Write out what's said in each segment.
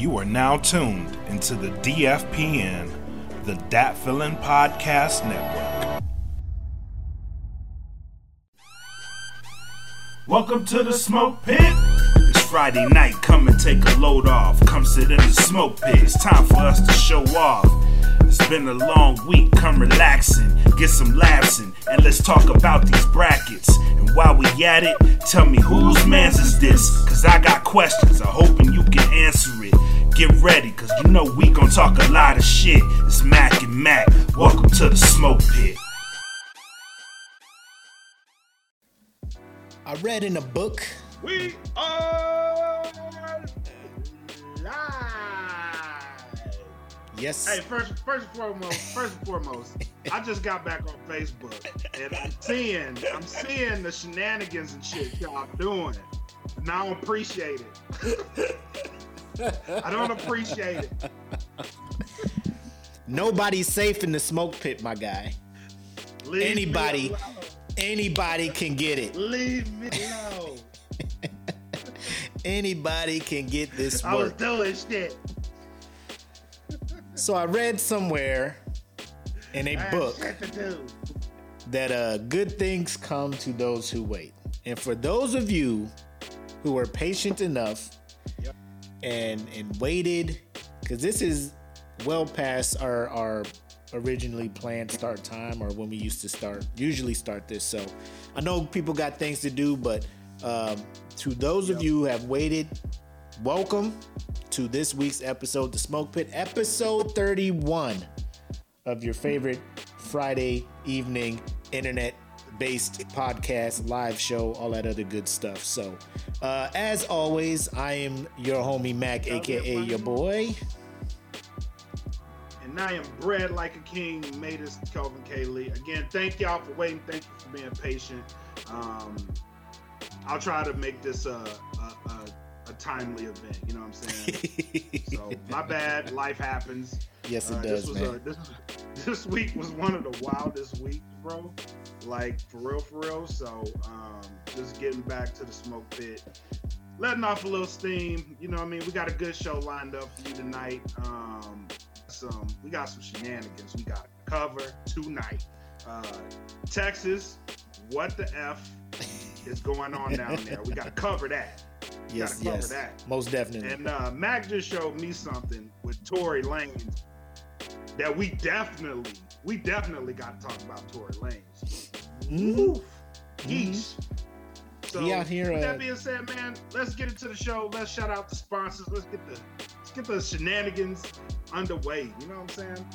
You are now tuned into the DFPN, the Dat Feeling Podcast Network. Welcome to the smoke pit. It's Friday night, come and take a load off. Come sit in the smoke pit. It's time for us to show off. It's been a long week, come relaxing, get some laughs in, and let's talk about these brackets. And while we at it, tell me whose man's is this? Cause I got questions, I'm hoping you can answer. Get ready, cause you know we gon' talk a lot of shit. It's Mac and Makk, welcome to the smoke pit. I read in a book. We are live. Yes. Hey, first, first and foremost, first and foremost, I just got back on Facebook and I'm seeing, I'm seeing the shenanigans and shit y'all doing. And I don't appreciate it. I don't appreciate it. Nobody's safe in the smoke pit, my guy. Leave Anybody. Anybody can get it. Leave me alone. Anybody can get this I was doing shit. So I read somewhere in a I book shit to do. that uh, good things come to those who wait. And for those of you who are patient enough Yep. And and waited, because this is well past our our originally planned start time or when we used to start usually start this. So I know people got things to do, but um, to those of you who have waited, welcome to this week's episode, the Smoke Pit, episode 31 of your favorite Friday evening internet based podcast, live show, all that other good stuff. So, uh, as always, I am your homie Mac, aka your boy. And I am bred like a king, made us Kelvin K. Lee. Again, thank y'all for waiting. Thank you for being patient. Um, I'll try to make this a, a, a, a timely event. You know what I'm saying? so my bad. Life happens. yes, it Uh, does, this was man. A, this, this week was one of the wildest weeks, bro. Like for real, for real. So um, just getting back to the smoke pit, letting off a little steam. You know, what I mean, we got a good show lined up for you tonight. Um, some we got some shenanigans. We got cover tonight. Uh, Texas, what the f is going on down there? We got to cover that. Yes, yes, that. most definitely. And uh, Mac just showed me something with Tory Lanez that we definitely, we definitely got to talk about Tory Lanez. Mhm. Oof. Yeesh. So, He out here, with uh, that being said, man, let's get into the show. Let's shout out the sponsors. Let's get the let's get the shenanigans underway. You know what I'm saying?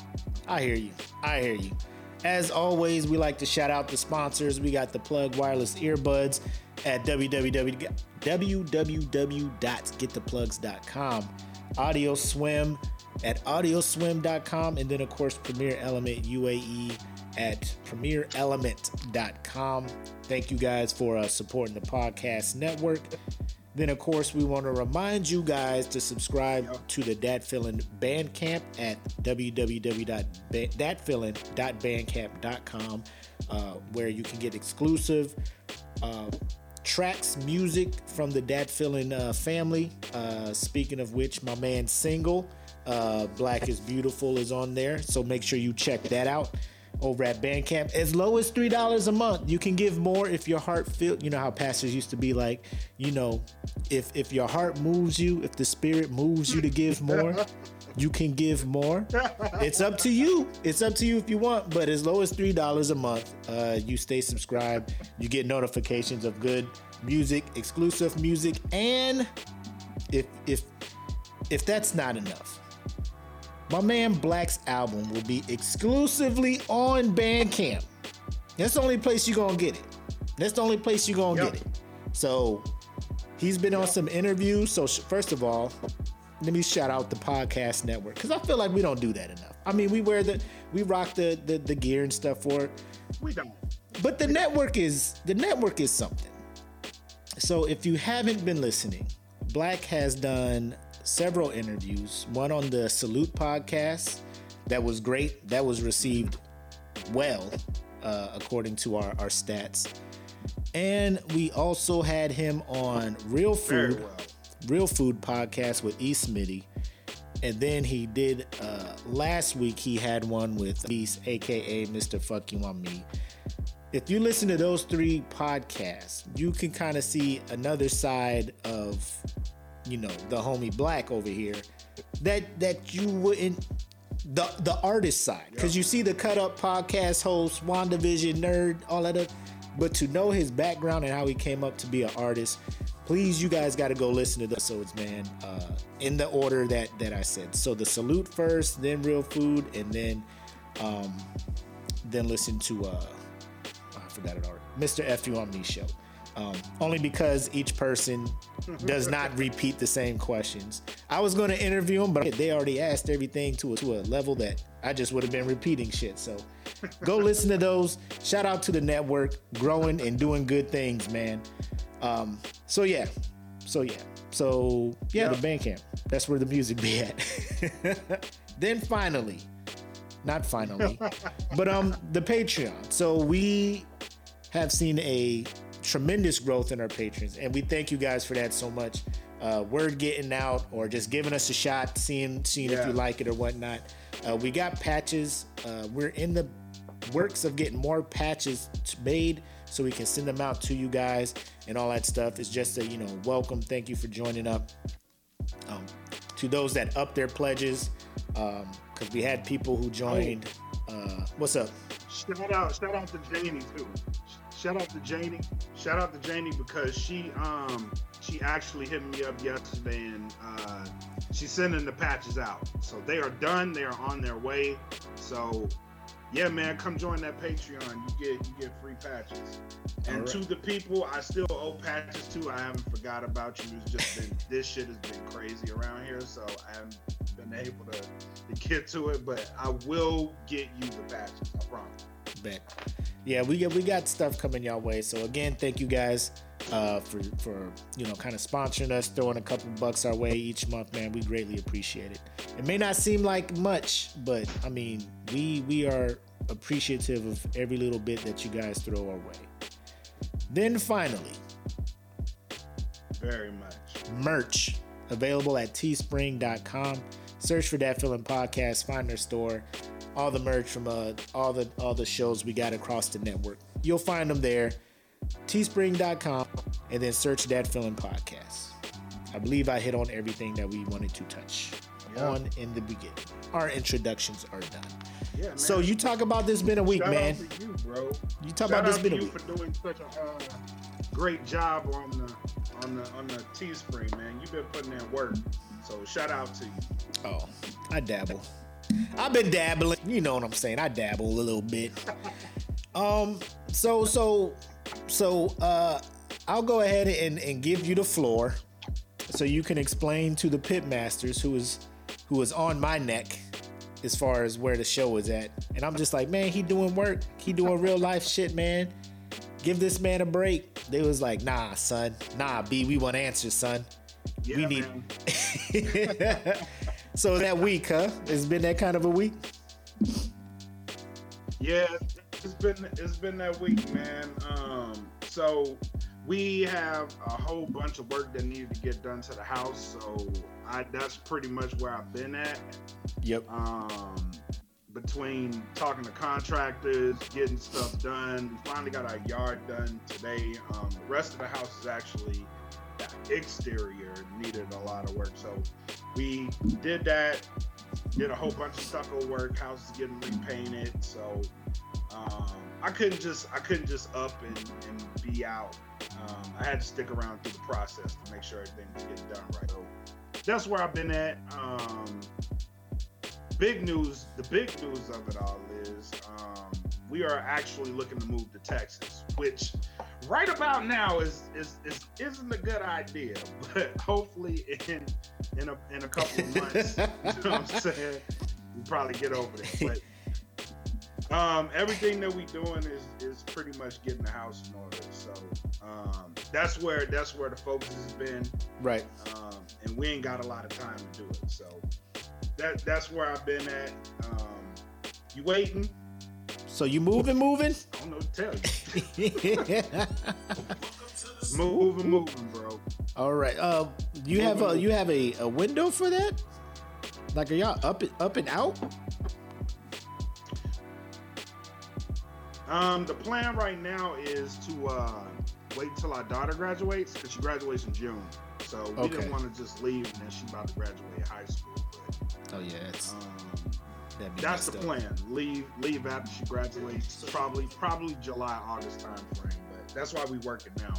I hear you. I hear you. As always, we like to shout out the sponsors. We got the Plug Wireless Earbuds at www www.gettheplugs.com. Audio Swim at audioswim.com. And then, of course, Premier Element UAE at premierelement.com. Thank you guys for uh, supporting the podcast network. Then, of course, we want to remind you guys to subscribe to the Dat Feeling Bandcamp at www.datfeeling.bandcamp.com, uh, where you can get exclusive uh, tracks, music from the Dat Feeling uh, family. Uh, speaking of which, my man Single, uh, Black is Beautiful, is on there. So make sure you check that out over at Bandcamp. As low as three dollars a month. You can give more if your heart feel. You know how pastors used to be like, you know, if if your heart moves you, if the spirit moves you to give more, you can give more. It's up to you. It's up to you if you want. But as low as three dollars a month, uh, you stay subscribed. You get notifications of good music, exclusive music, and if if if that's not enough. My man Black's album will be exclusively on Bandcamp. That's the only place you're gonna get it. That's the only place you're gonna Yep. get it. So he's been on some interviews. So sh- first of all, let me shout out the podcast network because I feel like we don't do that enough. I mean, we wear the we rock the the, the gear and stuff for it, We don't. but the network is the network is something. So if you haven't been listening, Black has done several interviews. One on the Salute podcast that was great. That was received well, uh, according to our, our stats. And we also had him on Real Very Food, well. Real Food podcast with E. Smitty. And then he did uh, last week. He had one with Beast, aka Mr. Fuck You on Me. If you listen to those three podcasts, you can kind of see another side of, you know, the homie Black over here that that you wouldn't the the artist side because you see the cut up podcast host wandavision nerd all that other, but to know his background and how he came up to be an artist please you guys got to go listen to the episodes man uh, in the order that that i said so the salute first then real food and then um then listen to uh oh, i forgot it already mr f you on me show um, only because each person does not repeat the same questions. I was going to interview them, but they already asked everything to a, to a level that I just would have been repeating shit. So go listen to those. Shout out to the network, growing and doing good things, man. Um, so yeah, so yeah, so yeah, Yep. the Bandcamp. That's where the music be at. then finally, not finally, but um, the Patreon. So we have seen a tremendous growth in our patrons, and we thank you guys for that so much. Uh, word getting out, or just giving us a shot, seeing seeing if you like it or whatnot. Uh, we got patches. Uh, we're in the works of getting more patches made so we can send them out to you guys and all that stuff. It's just a you know welcome. Thank you for joining up. Um, to those that up their pledges, because we had people who joined. Uh, what's up? Shout out, shout out to Janie too. Shout out to Janie. Shout out to Janie because she um she actually hit me up yesterday and uh she's sending the patches out. So they are done. They are on their way. So yeah, man, come join that Patreon. You get you get free patches. And All to the people I still owe patches to, I haven't forgot about you. It's just been this shit has been crazy around here, so I haven't been able to, to get to it. But I will get you the patches. I promise. Bet. Yeah, we got we got stuff coming your way. So again, thank you guys uh, for for you know kind of sponsoring us, throwing a couple bucks our way each month, man. We greatly appreciate it. It may not seem like much, but I mean, we we are appreciative of every little bit that you guys throw our way. Then finally, Very much. merch available at teespring.com. Search for that feeling podcast, find their store, all the merch from uh, all the all the shows we got across the network. You'll find them there. Teespring.com and then search that feeling podcast. I believe I hit on everything that we wanted to touch Yeah. on in the beginning. Our introductions are done. Yeah, man. So you talk about this been a week, Shout man. out to you, bro. You talk Shout about this been a you week. for doing such a uh, great job on the on the on the Teespring, man. You've been putting in work. So shout out to you. Oh, I dabble. I've been dabbling. You know what I'm saying? I dabble a little bit. Um. So so so uh, I'll go ahead and and give you the floor, so you can explain to the pit masters who is who is on my neck as far as where the show is at. And I'm just like, man, he doing work. He doing real life shit, man. Give this man a break. They was like, nah, son. Nah, B, we want answers, son. Yeah, we need man. so that week, huh? It's been that kind of a week. Yeah, it's been it's been that week, man. Um, so we have a whole bunch of work that needed to get done to the house. So I that's pretty much where I've been at. Yep. um, between talking to contractors, getting stuff done. We finally got our yard done today. Um, the rest of the house is actually exterior needed a lot of work, so we did that. Did a whole bunch of stucco work. House is getting repainted, so um, I couldn't just I couldn't just up and, and be out. Um, I had to stick around through the process to make sure everything was getting done right. So that's where I've been at. Um, big news the big news of it all is um, we are actually looking to move to texas which right about now is is, is isn't a good idea but hopefully in in a, in a couple of months you know what i'm saying we probably get over it but um, everything that we're doing is is pretty much getting the house in order so um, that's where that's where the focus has been Right. um, and we ain't got a lot of time to do it. So that that's where I've been at. Um, you waiting? So you moving, moving? I don't know what to tell you. Moving, moving, bro. All right. Uh, you have a you have a, a window for that? Like, are y'all up up and out? Um, the plan right now is to uh, wait until our daughter graduates because she graduates in June. So we Okay. didn't want to just leave and then she's about to graduate high school. But, Oh yeah, it's um, that'd be that's the up. plan. Leave leave after she graduates. Probably probably July August time frame. But that's why we work it now,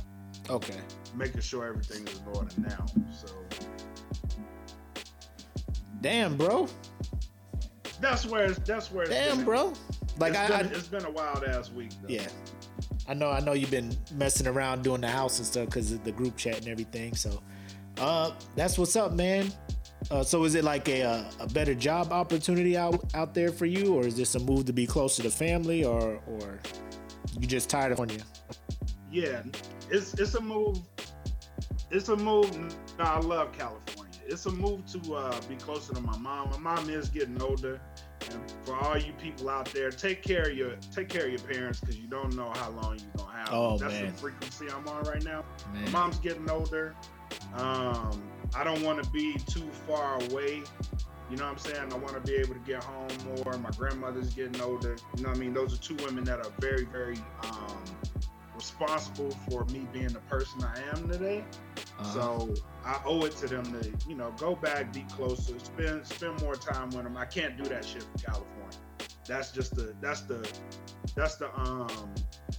Okay. making sure everything is in order now. So Damn, bro. that's where it's, that's where it's Damn, bro. Like It's I, been, I it's been a wild ass week. Though. yeah. I know I know you've been messing around doing the house and stuff because of the group chat and everything. So uh that's what's up, man. Uh, so is it like a, uh, a better job opportunity out out there for you, or is this a move to be closer to family, or or you just tired of California? yeah, it's it's a move. It's a move. No, I love California. It's a move to uh, be closer to my mom. My mom is getting older, and for all you people out there, take care of your take care of your parents because you don't know how long you're gonna have. Oh, That's man. the frequency I'm on right now. My mom's getting older. Um, I don't want to be too far away. You know what I'm saying? I want to be able to get home more. My grandmother's getting older. You know what I mean? Those are two women that are very, very um, responsible for me being the person I am today. Uh-huh. So I owe it to them to, you know, go back, be closer, spend spend more time with them. I can't do that shit in California. That's just the that's the that's the um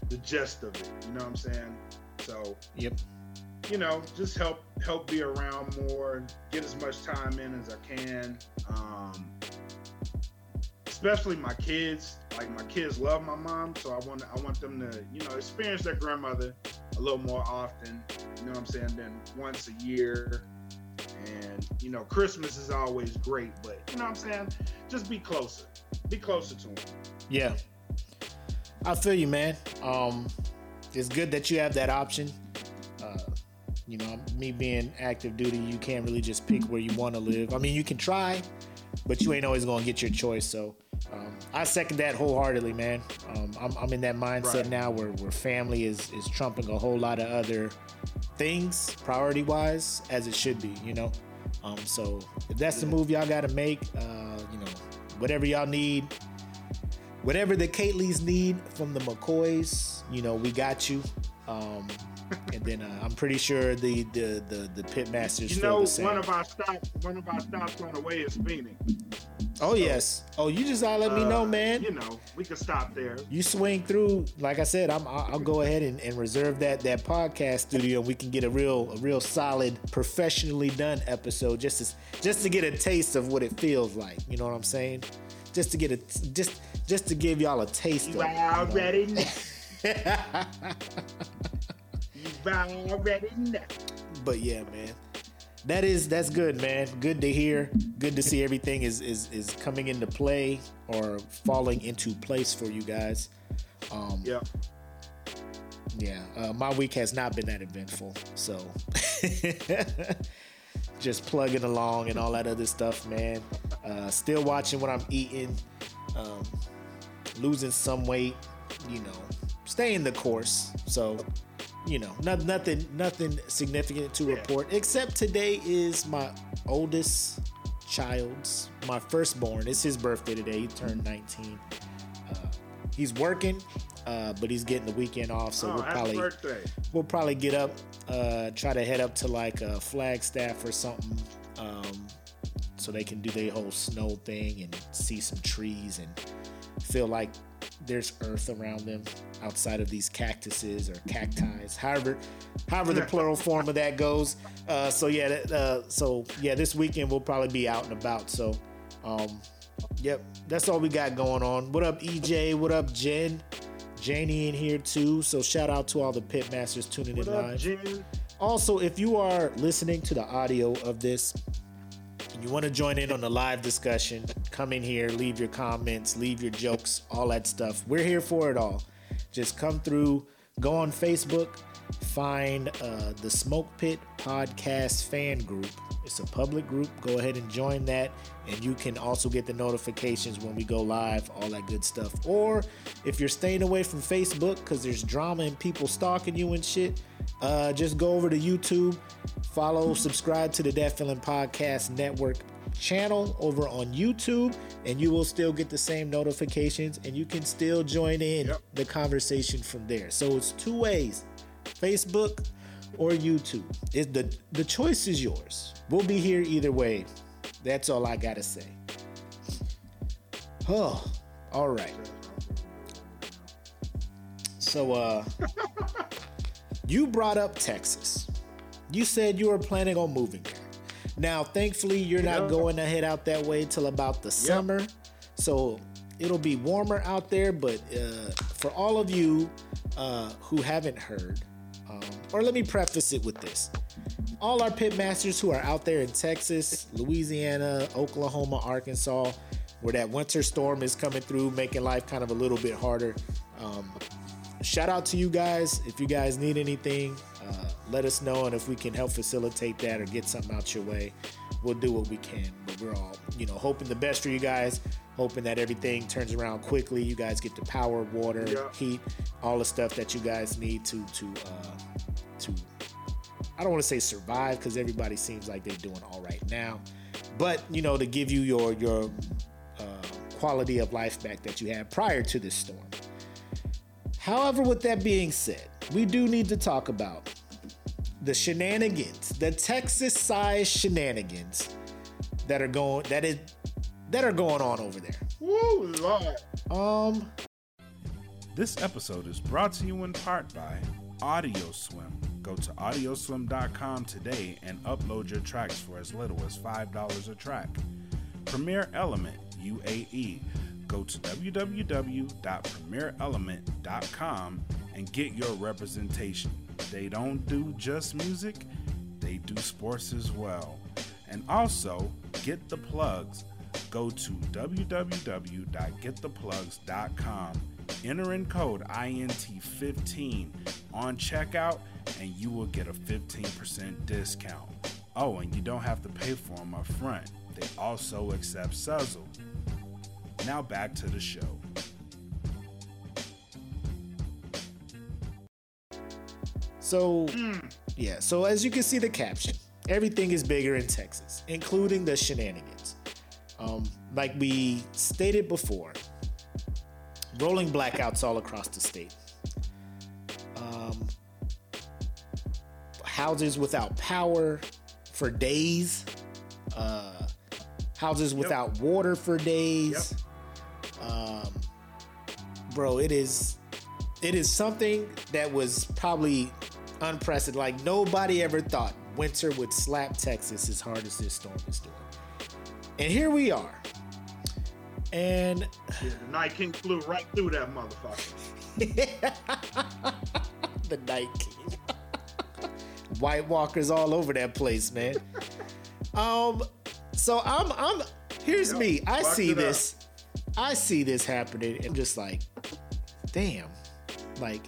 the gist of it. You know what I'm saying? So Yep. You know, just help help be around more, get as much time in as I can. Um, especially my kids. Like my kids love my mom, so I want I want them to you know experience their grandmother a little more often. You know what I'm saying? Than once a year. And you know, Christmas is always great, but you know what I'm saying? Just be closer. Be closer to them. Yeah. I feel you, man. Um, it's good that you have that option. Uh, you know, me being active duty, you can't really just pick where you want to live. I mean, you can try, but you ain't always gonna get your choice. So, um, I second that wholeheartedly, man. Um, I'm, I'm in that mindset Right. now where, where family is is trumping a whole lot of other things priority wise as it should be. You know, um, so if that's the move y'all got to make, uh, you know, whatever y'all need, whatever the Kateleys need from the McCoys, you know, we got you. Um, and then uh, I'm pretty sure the the the, the pit masters You know, the same. one of our stops, one of our stops on the way is Phoenix. oh yes. Oh, you just gotta let me know, Uh, man. You know, we could stop there. you swing through like i said i'm i'll I'll go ahead and, and reserve that that podcast studio and we can get a real a real solid professionally done episode just to just to get a taste of what it feels like you know what i'm saying just to get a just just to give y'all a taste You of it, you know? already know. You already know. but yeah man that is that's good man good to hear good to see everything is is is coming into play or falling into place for you guys um Yeah. Yeah, uh, my week has not been that eventful. So just plugging along and all that other stuff, man. Uh, still watching what I'm eating, um, losing some weight, you know, staying the course. So, you know, not, nothing, nothing significant to Yeah. report. Except today is my oldest child's, my firstborn. It's his birthday today. He turned 19. Uh, he's working, uh, but he's getting the weekend off, so oh, we'll probably birthday. we'll probably get up, uh, try to head up to like a Flagstaff or something, um, so they can do their whole snow thing and see some trees and feel like there's earth around them outside of these cactuses or cacti, however, however the plural form of that goes. Uh, so yeah, uh, so yeah, this weekend we'll probably be out and about. So, um, yep, that's all we got going on. What up, EJ? What up, Jen? Janie in here too. So shout out to all the pit masters tuning What in up, live. Jen? Also, if you are listening to the audio of this and you want to join in on the live discussion, come in here, leave your comments, leave your jokes, all that stuff. We're here for it all. Just come through, go on Facebook, find uh, the Smoke Pit Podcast fan group. It's a public group. Go ahead and join that, and you can also get the notifications when we go live, all that good stuff. Or if you're staying away from Facebook because there's drama and people stalking you and shit, uh, just go over to YouTube, follow, subscribe to the Dat Feeling Podcast Network. channel over on YouTube, and you will still get the same notifications, and you can still join in Yep. the conversation from there. So it's two ways: Facebook or YouTube. It, the the choice is yours. We'll be here either way. That's all I gotta say. Oh, all right. So, uh, you brought up Texas. You said you were planning on moving there. Now, thankfully, you're not going to head out that way till about the summer. So it'll be warmer out there. But uh, for all of you uh, who haven't heard, or let me preface it with this all our pit masters who are out there in Texas, Louisiana, Oklahoma, Arkansas, where that winter storm is coming through, making life kind of a little bit harder. Um, shout out to you guys. If you guys need anything, uh, let us know, and if we can help facilitate that or get something out your way, we'll do what we can. But we're all, you know, hoping the best for you guys. Hoping that everything turns around quickly. You guys get the power, water, Yeah. heat, all the stuff that you guys need to to uh, to I don't want to say survive because everybody seems like they're doing all right now, but you know to give you your your uh, quality of life back that you had prior to this storm. However, with that being said, we do need to talk about the shenanigans, the Texas-sized shenanigans that are going that is that are going on over there. Woo, Lord. Um, This episode is brought to you in part by AudioSwim. Go to audioswim.com today and upload your tracks for as little as $5 a track. Premier Element UAE. Go to www.premierelement.com and get your representation. They don't do just music, they do sports as well. And also, get the plugs. Go to www.gettheplugs.com. Enter in code INT15 on checkout, and you will get a 15% discount. Oh, and you don't have to pay for them up front. They also accept Sezzle. Now back to the show. So, yeah, so as you can see the caption, everything is bigger in Texas, including the shenanigans. Um, like we stated before, rolling blackouts all across the state. Um, houses without power for days. Uh, houses without water for days. Um, bro, it is it is something that was probably unprecedented. Like nobody ever thought winter would slap Texas as hard as this storm is doing. And here we are. And Yeah, the Night King flew right through that motherfucker. the Night King. White Walkers all over that place, man. um, so I'm I'm here's me. I see it up. this. I see this happening and just like, damn. Like,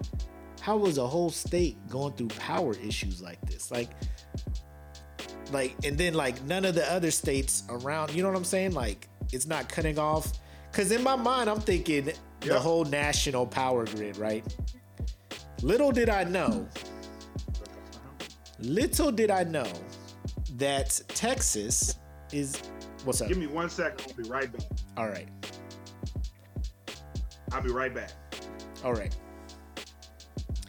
how was a whole state going through power issues like this? Like like and then like none of the other states around, you know what I'm saying? Like it's not cutting off. Cause in my mind, I'm thinking the whole national power grid, right? Little did I know, little did I know that Texas is what's up? Give me one second. I'll be right back. All right. I'll be right back. All right.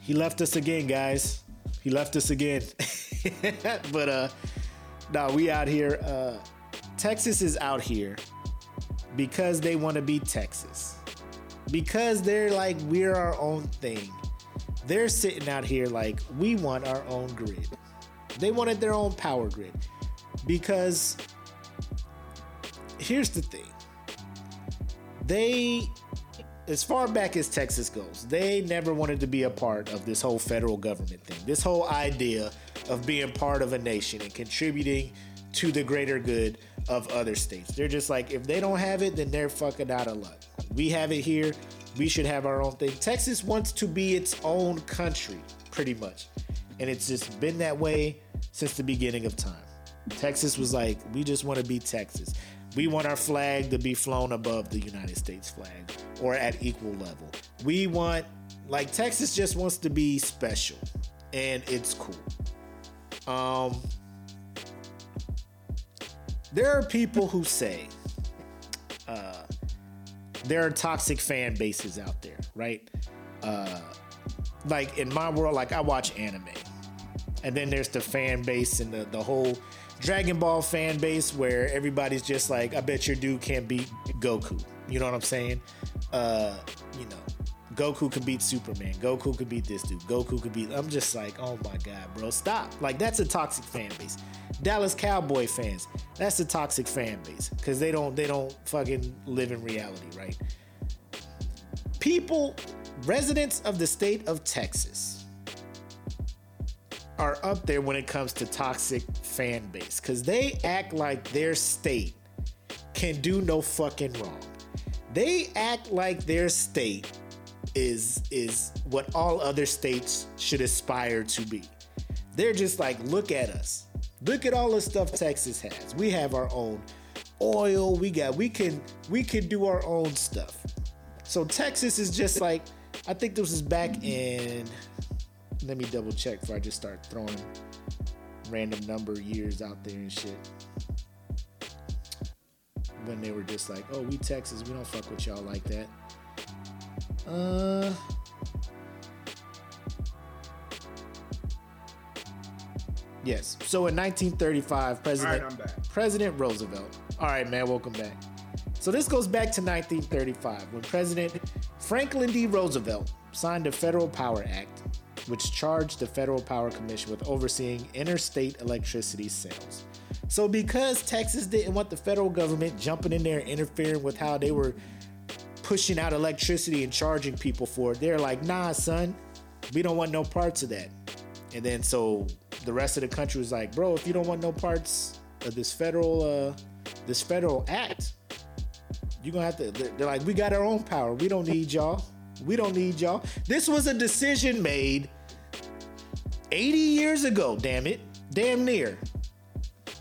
He left us again, guys. He left us again. but uh no, we out here. Uh Texas is out here because they want to be Texas. Because they're like we're our own thing. They're sitting out here like we want our own grid. They wanted their own power grid. Because here's the thing. They as far back as Texas goes, they never wanted to be a part of this whole federal government thing. This whole idea of being part of a nation and contributing to the greater good of other states. They're just like, if they don't have it, then they're fucking out of luck. We have it here. We should have our own thing. Texas wants to be its own country, pretty much. And it's just been that way since the beginning of time. Texas was like, we just want to be Texas. We want our flag to be flown above the United States flag or at equal level. We want, like, Texas just wants to be special, and it's cool. Um, there are people who say uh, there are toxic fan bases out there, right? Uh, like in my world, like I watch anime, and then there's the fan base and the the whole Dragon Ball fan base where everybody's just like, I bet your dude can't beat Goku. You know what I'm saying? Uh, you know, Goku could beat Superman. Goku could beat this dude. Goku could beat. I'm just like, oh my god, bro, stop! Like that's a toxic fan base. Dallas Cowboy fans, that's a toxic fan base because they don't they don't fucking live in reality, right? People, residents of the state of Texas, are up there when it comes to toxic fan base because they act like their state can do no fucking wrong. They act like their state is is what all other states should aspire to be. They're just like, look at us. Look at all the stuff Texas has. We have our own oil. We got we can we can do our own stuff. So Texas is just like I think this was back in let me double check before I just start throwing random number years out there and shit. When they were just like, oh, we Texas, we don't fuck with y'all like that. Uh. Yes. So in 1935, President All right, I'm back. President Roosevelt. All right, man, welcome back. So this goes back to 1935 when President Franklin D. Roosevelt signed the Federal Power Act, which charged the Federal Power Commission with overseeing interstate electricity sales. So because Texas didn't want the federal government jumping in there and interfering with how they were pushing out electricity and charging people for it, they're like, "Nah, son, we don't want no parts of that." And then so the rest of the country was like, "Bro, if you don't want no parts of this federal uh this federal act, you're gonna have to they're they're like we got our own power we don't need y'all we don't need y'all this was a decision made 80 years ago damn it damn near.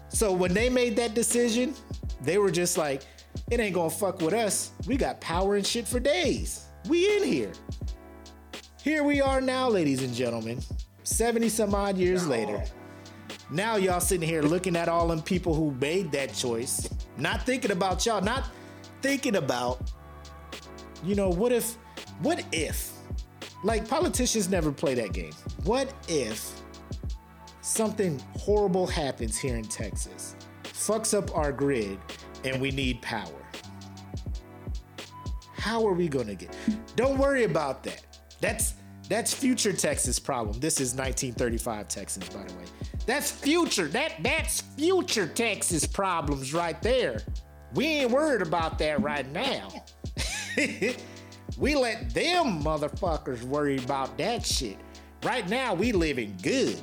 So when they made that decision they were just like it ain't gonna fuck with us. We got power and shit for days. We in here. Here we are now ladies and gentlemen 70 some odd years later. Now y'all sitting here looking at all them people who made that choice, not thinking about y'all, not thinking about, you know, what if, what if, like politicians never play that game. What if something horrible happens here in Texas, fucks up our grid, and we need power? How are we gonna get? Don't worry about that. That's that's future Texas problem. This is 1935 Texas, by the way. That's future. That that's future Texas problems right there. We ain't worried about that right now. we let them motherfuckers worry about that shit. Right now, we living good.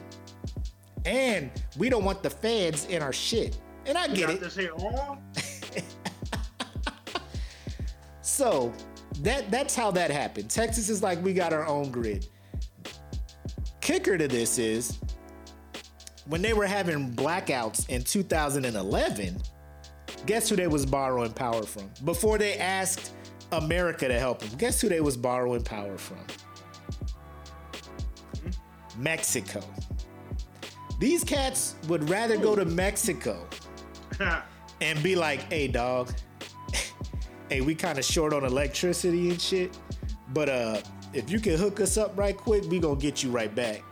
And we don't want the feds in our shit. And I get it. this here on? So that that's how that happened. Texas is like we got our own grid. Kicker to this is when they were having blackouts in 2011, guess who they was borrowing power from? Before they asked America to help them, guess who they was borrowing power from? Mexico. These cats would rather go to Mexico and be like, hey dog, hey, we kind of short on electricity and shit, but uh if you can hook us up right quick, we gonna get you right back.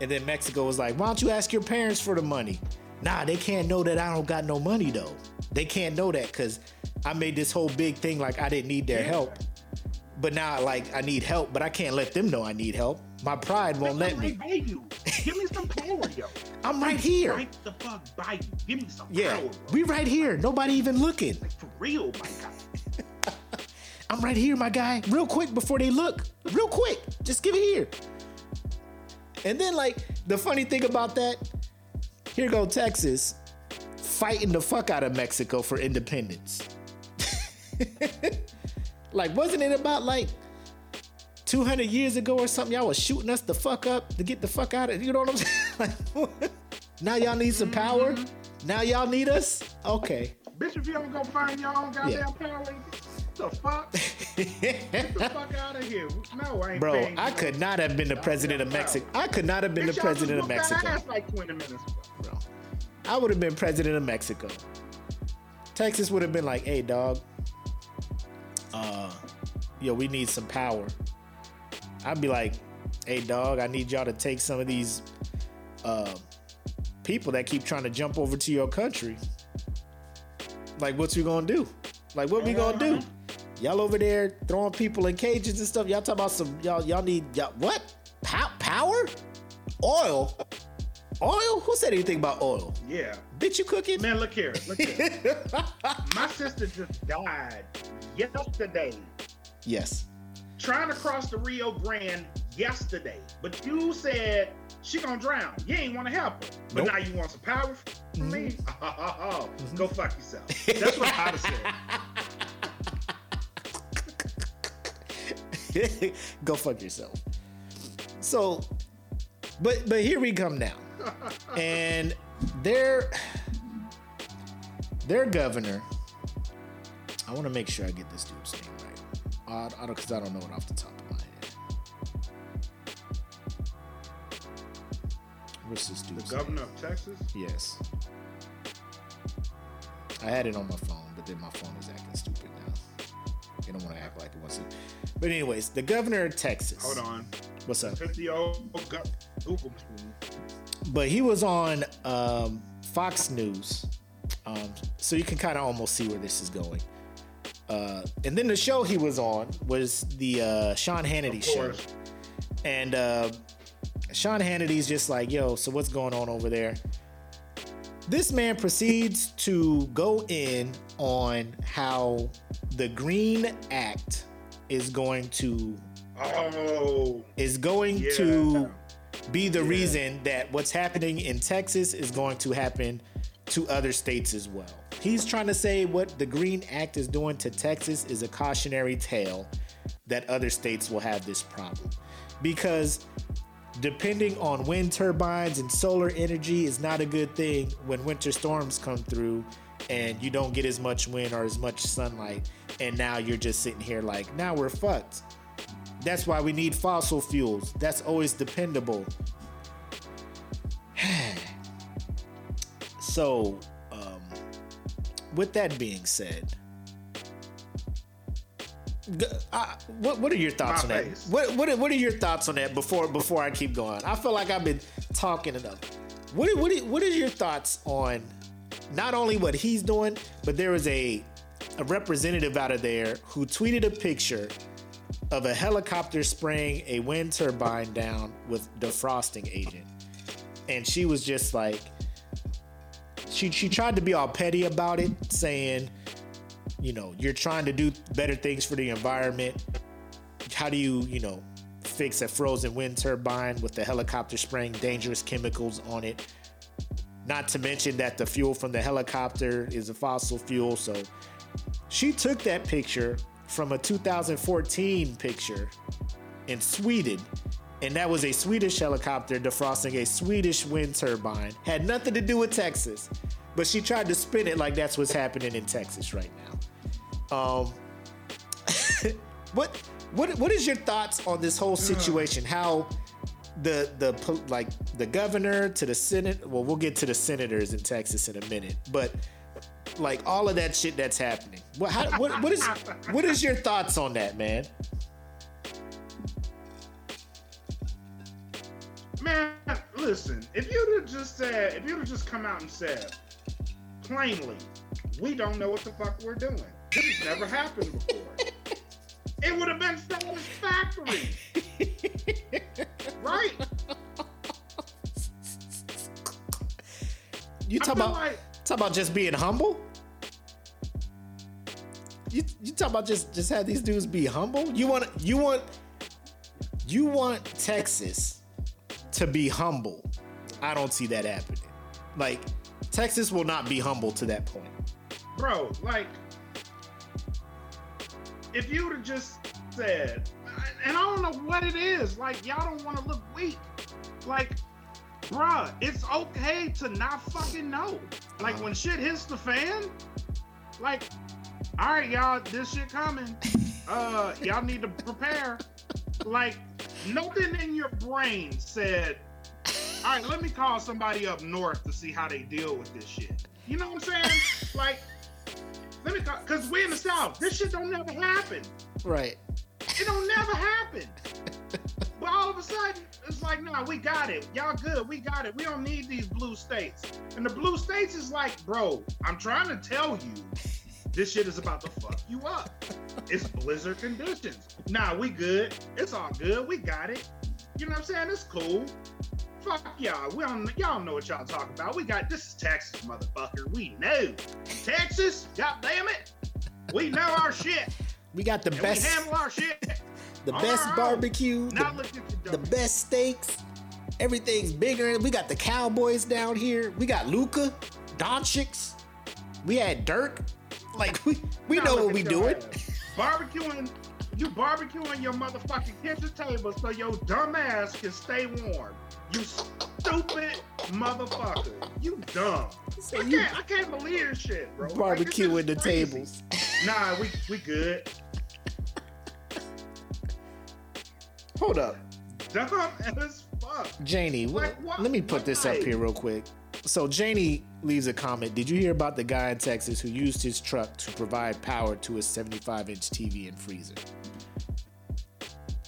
And then Mexico was like, why don't you ask your parents for the money? Nah, they can't know that I don't got no money though. They can't know that because I made this whole big thing like I didn't need their help. But now like I need help, but I can't let them know I need help. My pride won't let me. You. Give me some power, yo. I'm right here. Right the fuck by you. Give me some Yeah, power, we right here. Nobody even looking. Like for real, my guy. I'm right here, my guy. Real quick before they look. Real quick. Just give it here. And then, like, the funny thing about that, here go Texas fighting the fuck out of Mexico for independence. like, wasn't it about like 200 years ago or something? Y'all was shooting us the fuck up to get the fuck out of You know what I'm saying? Like, now y'all need some power? Mm-hmm. Now y'all need us? Okay. Bitch, if you don't go find your own goddamn Yeah. power, the fuck? Get the fuck out of here. No, I ain't Bro, I could not have been the president of Mexico. I could not have been the Bitch, y'all president of just whooped that Mexico. ass like 20 minutes ago. I would have been president of Mexico. Texas would have been like, "Hey, dog, uh, yo, we need some power." I'd be like, "Hey, dog, I need y'all to take some of these uh, people that keep trying to jump over to your country. Like, what's we gonna do? Like, what we gonna do? Y'all over there throwing people in cages and stuff. Y'all talking about some y'all y'all need y'all what? Pow- power? Oil? Oil? Who said anything about oil? Yeah. Bitch, you cooking? Man, look here. Look here. My sister just died yesterday Yes. trying to cross the Rio Grande yesterday. But you said she gonna drown. You ain't want to help her. But Nope. now you want some power from mm-hmm. me? Oh, oh, oh. Mm-hmm. Go fuck yourself. That's what I'd have said. Go fuck yourself. So, but but here we come now, and their their governor. I want to make sure I get this dude's name right. I, I don't because I don't know it off the top of my head. What's this dude's The governor of Texas? Yes. I had it on my phone, but then my phone is acting stupid now. I don't want to act like it wants to. But anyways, the governor of Texas. Hold on. What's up? 50 old machine. But he was on um, Fox News, um, so you can kind of almost see where this is going. Uh, and then the show he was on was the uh, Sean Hannity show, and uh, Sean Hannity's just like, "Yo, so what's going on over there?" This man proceeds to go in on how the Green Act is going to Oh, is going yeah. to be the Yeah. reason that what's happening in Texas is going to happen to other states as well. He's trying to say what the Green Act is doing to Texas is a cautionary tale that other states will have this problem. Because depending on wind turbines and solar energy is not a good thing when winter storms come through and you don't get as much wind or as much sunlight and now you're just sitting here like now we're fucked that's why we need fossil fuels. That's always dependable. So um, with that being said uh, what, what are your thoughts My on face. that what, what, are- what are your thoughts on that before before i keep going? I feel like i've been talking enough. What, what, what are your thoughts on not only what he's doing but there was a a representative out of there who tweeted a picture of a helicopter spraying a wind turbine down with defrosting agent. And she was just like she she tried to be all petty about it saying you know you're trying to do better things for the environment. How do you you know fix a frozen wind turbine with the helicopter spraying dangerous chemicals on it? Not to mention that the fuel from the helicopter is a fossil fuel. So she took that picture from a 2014 picture in Sweden, and that was a Swedish helicopter defrosting a Swedish wind turbine. Had nothing to do with Texas, but she tried to spin it like that's what's happening in Texas right now. Um, what what what is your thoughts on this whole situation? How the the like the governor to the senate? Well, we'll get to the senators in Texas in a minute, but like all of that shit that's happening. What how, what what is what is your thoughts on that, man? man, listen. If you'd have just said, if you'd have just come out and said plainly, we don't know what the fuck we're doing. This has never happened before. it would have been satisfactory, right? You I talk about like talk about just being humble. You you talk about just just have these dudes be humble. You want you want you want Texas to be humble. I don't see that happening. Like Texas will not be humble to that point. bro, like, if you'd have just said, and I don't know what it is, like, y'all don't want to look weak. Like, bruh, it's okay to not fucking know. Like, when shit hits the fan, like, all right, y'all, this shit coming. Uh, y'all need to prepare. Like, nothing in your brain said, all right, let me call somebody up north to see how they deal with this shit. You know what I'm saying? like, let me call, because we in the South. This shit don't never happen. Right. It don't never happen. But all of a sudden, it's like, nah, we got it. Y'all good. We got it. We don't need these blue states. And the blue states is like, bro, I'm trying to tell you, this shit is about to fuck you up. It's blizzard conditions. Nah, we good. It's all good. We got it. You know what I'm saying? It's cool. Fuck y'all. We don't y'all know what y'all talking about. We got this is Texas, motherfucker. We know. Texas, god damn it. We know our shit. We got the And best we handle our shit. The on best own. barbecue, the, the best steaks. Everything's bigger. We got the Cowboys down here. We got Luka, Doncic. We had Dirk. Like we we Now know what we doing. ass. Barbecuing, you barbecuing your motherfucking kitchen table so your dumb ass can stay warm. You stupid motherfucker. You dumb. So I you can't, I can't believe this shit, bro. Barbecuing is the crazy. tables. Nah, we we good. Hold up. Dumb as fuck. Janie, Like, what- let me put this up here real quick. So Janie leaves a comment. Did you hear about the guy in Texas who used his truck to provide power to his 75-inch TV and freezer?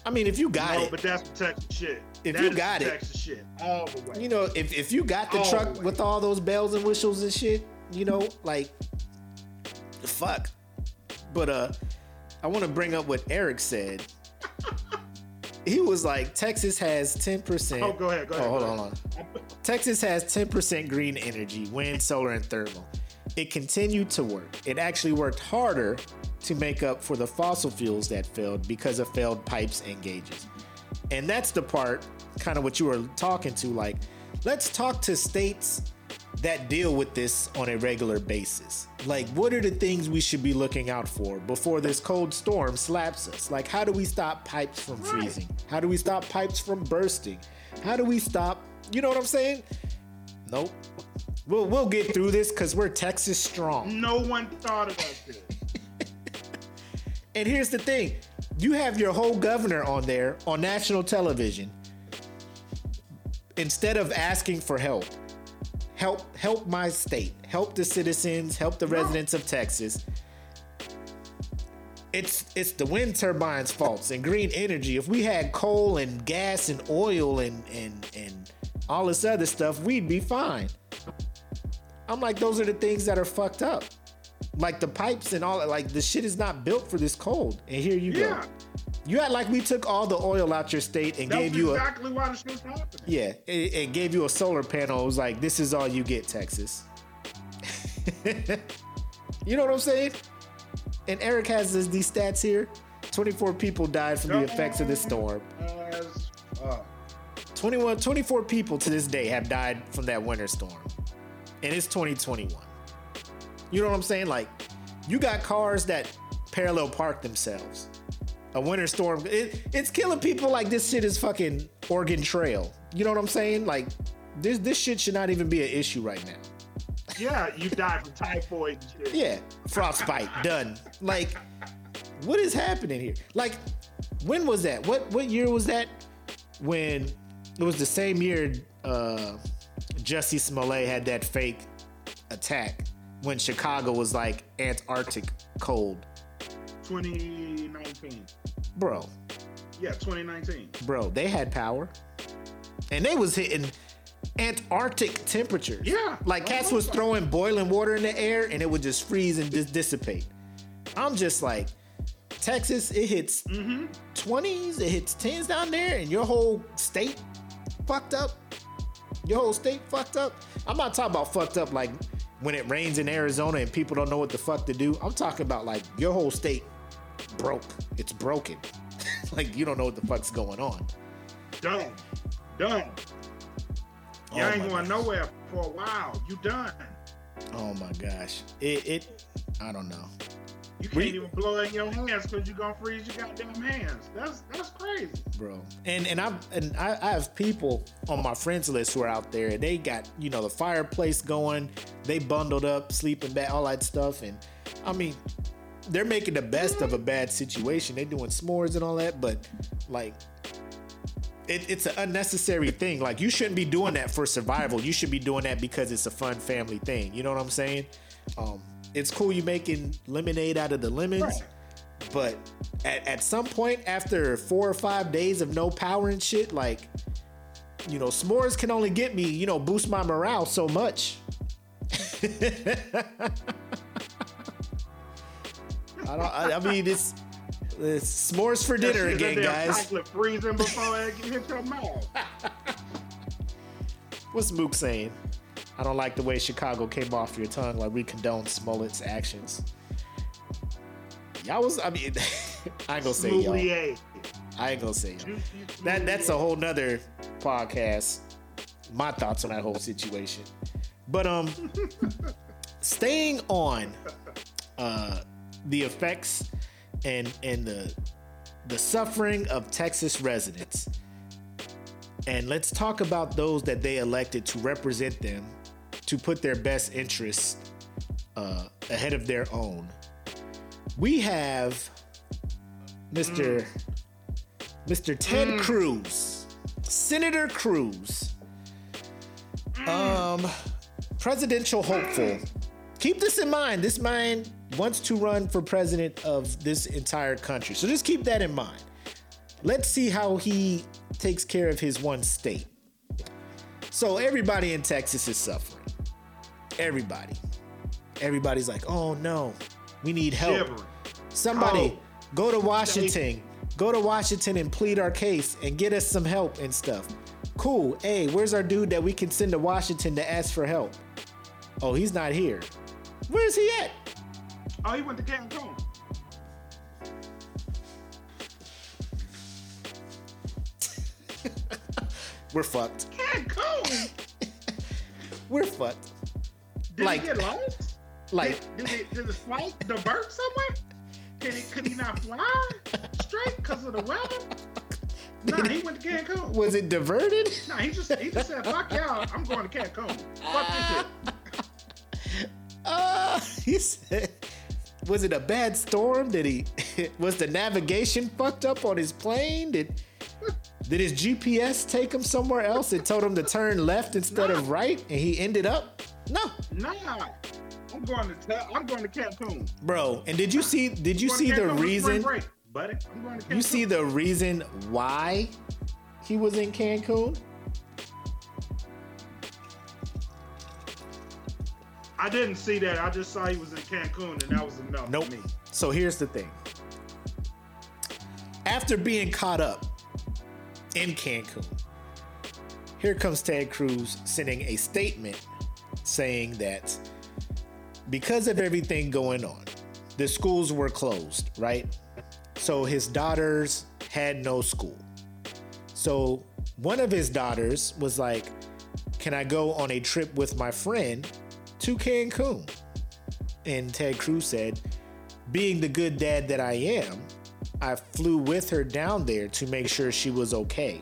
I mean, if you got No, it, but that's the Texas shit. If That you got it- Texas shit all the way. you know, if, if you got the All truck the with all those bells and whistles and shit, you know, like, fuck. But uh, I want to bring up what Eric said. he was like, Texas has 10%. Oh, go ahead, go ahead, Oh, hold on, hold on. Texas has 10% green energy, wind, solar, and thermal. It continued to work. It actually worked harder to make up for the fossil fuels that failed because of failed pipes and gauges. And that's the part, kind of what you were talking to. Like, let's talk to states that deal with this on a regular basis. Like, what are the things we should be looking out for before this cold storm slaps us? Like, how do we stop pipes from freezing? How do we stop pipes from bursting? How do we stop? You know what I'm saying? Nope. We'll we'll get through this because we're Texas strong. No one thought of that shit. And here's the thing: you have your whole governor on there on national television. Instead of asking for help, help help my state, help the citizens, help the residents of Texas. It's it's the wind turbines' faults and green energy. If we had coal and gas and oil and and and all this other stuff, we'd be fine. I'm like, those are the things that are fucked up. Like the pipes and all like the shit is not built for this cold. And here you Yeah. go. You act like we took all the oil out your state and That's gave you a exactly why the shit's happening. yeah, it, it gave you a solar panel. It was like, this is all you get, Texas. you know what I'm saying? And Eric has this, these stats here. 24 people died from the effects of this storm. As fuck. 21, 24 people to this day have died from that winter storm. And it's 2021. You know what I'm saying? Like, you got cars that parallel park themselves. A winter storm, it, it's killing people like this shit is fucking Oregon Trail. You know what I'm saying? Like, this this shit should not even be an issue right now. Yeah, you died from typhoid shit. Yeah, frostbite done. Like, what is happening here? Like, when was that? What what year was that? When it was the same year uh Jussie Smollett had that fake attack when Chicago was like Antarctic cold. 2019. Bro, Yeah, 2019. bro, they had power. And they was hitting Antarctic temperatures. Yeah. Like cats was throwing boiling water in the air and it would just freeze and dis- dissipate. I'm just like, Texas, it hits 20s, it hits 10s down there, and your whole state fucked up. Your whole state fucked up. I'm not talking about fucked up like when it rains in Arizona and people don't know what the fuck to do. I'm talking about like your whole state broke. It's broken. like you don't know what the fuck's going on. Done. Done. You Oh ain't going gosh. nowhere for a while. You done. Oh my gosh. It, it I don't know. You can't even blow in your hands because you're gonna freeze your goddamn hands. That's that's crazy. bro. And and I and I, I have people on my friends list who are out there. They got you know the fireplace going. They bundled up, sleeping bag, all that stuff. And I mean, they're making the best of a bad situation. They're doing s'mores and all that, but like. It, it's an unnecessary thing. Like you shouldn't be doing that for survival. You should be doing that because it's a fun family thing. You know what I'm saying? Um, it's cool you making lemonade out of the lemons, Right. but at, at some point after four or five days of no power and shit, like you know, s'mores can only get me, you know, boost my morale so much. I don't. I, I mean, it's, it's s'mores for dinner again, guys. Chocolate freezing before it your mouth. What's Mook saying? I don't like the way Chicago came off your tongue. Like we condone Smollett's actions. Y'all was. I mean, I ain't gonna say y'all. I ain't gonna say y'all. That that's a whole nother podcast. My thoughts on that whole situation. But um staying on uh the effects and and the the suffering of Texas residents. And let's talk about those that they elected to represent them to put their best interests uh, ahead of their own. We have Mr. Mr. Ted Cruz, Senator Cruz, um, presidential hopeful. Keep this in mind. This man wants to run for president of this entire country. So just keep that in mind. Let's see how he takes care of his one state. So everybody in Texas is suffering. Everybody. Everybody's like, oh no, we need help. Shivering. Somebody Oh. go to Washington. Go to Washington and plead our case and get us some help and stuff. Cool. Hey, where's our dude that we can send to Washington to ask for help? Oh, he's not here. Where's he at? Oh, he went to Cancun. We're fucked. Cancun? We're fucked. Did Like- he get lost? Like, Did, did, it, did his flight divert somewhere? Could he, could he not fly straight because of the weather? Nah, he went to Cancun. was it diverted? Nah, he just he just said, "Fuck y'all, I'm going to Cancun." Fuck this shit. Uh, he said, was it a bad storm? Did he, was the navigation fucked up on his plane? Did, hmm, did his GPS take him somewhere else? It told him to turn left instead of right, and he ended up? No, Nah, I'm going to tell, I'm going to Cancun. bro. And did you see? Did you see the Cancun for spring reason? break, buddy? I'm going to You see the reason why he was in Cancun? I didn't see that. I just saw he was in Cancun, and that was enough Nope. me. So here's the thing. After being caught up in Cancun, here comes Ted Cruz sending a statement saying that because of everything going on, the schools were closed, right? So his daughters had no school. So one of his daughters was like, Can I go on a trip with my friend to Cancun? And Ted Cruz said, Being the good dad that I am, I flew with her down there to make sure she was okay.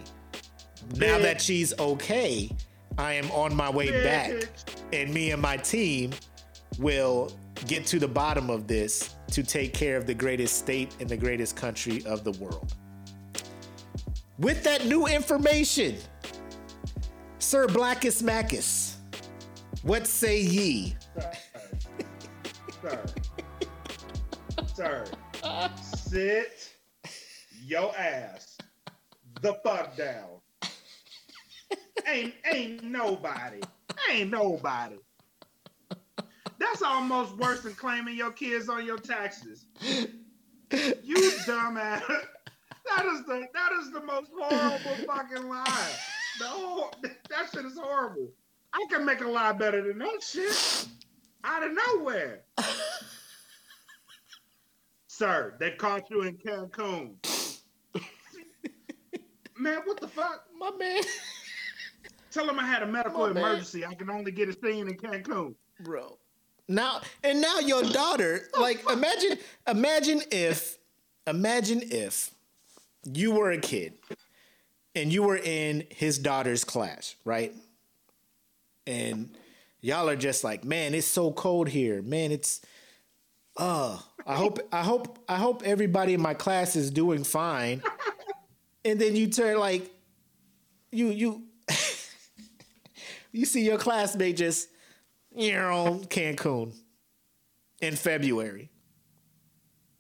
Now that she's okay, I am on my way back, and me and my team will get to the bottom of this to take care of the greatest state and the greatest country of the world. With that new information, Sir Blackus Mackus, what say ye? sir. sir, sit your ass the fuck down. Ain't ain't nobody. Ain't nobody. That's almost worse than claiming your kids on your taxes. You dumbass. That is the that is the most horrible fucking lie. The whole, that shit is horrible. I can make a lot better than that shit. Out of nowhere. Sir, they caught you in Cancun. Man, what the fuck? My man, Tell them I had a medical My man. emergency. I can only get a seen in Cancun. bro. Now and now your daughter, like imagine imagine if imagine if you were a kid and you were in his daughter's class, right? And y'all are just like, man, it's so cold here. Man, it's uh I hope I hope I hope everybody in my class is doing fine. And then you turn like you you you see your classmate just you know Cancun. in February.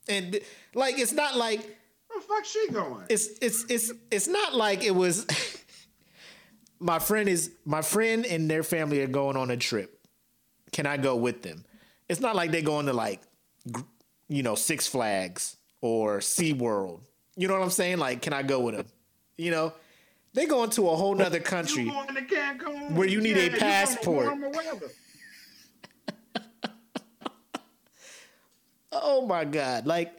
And like it's not like Where the fuck she going? it's it's it's it's not like it was my friend is my friend and their family are going on a trip. Can I go with them? It's not like they're going to like you know, Six Flags or SeaWorld. You know what I'm saying? Like, can I go with them? You know? They going to a whole nother country. You going to Cancun? Where you need a going to passport. Oh my god. Like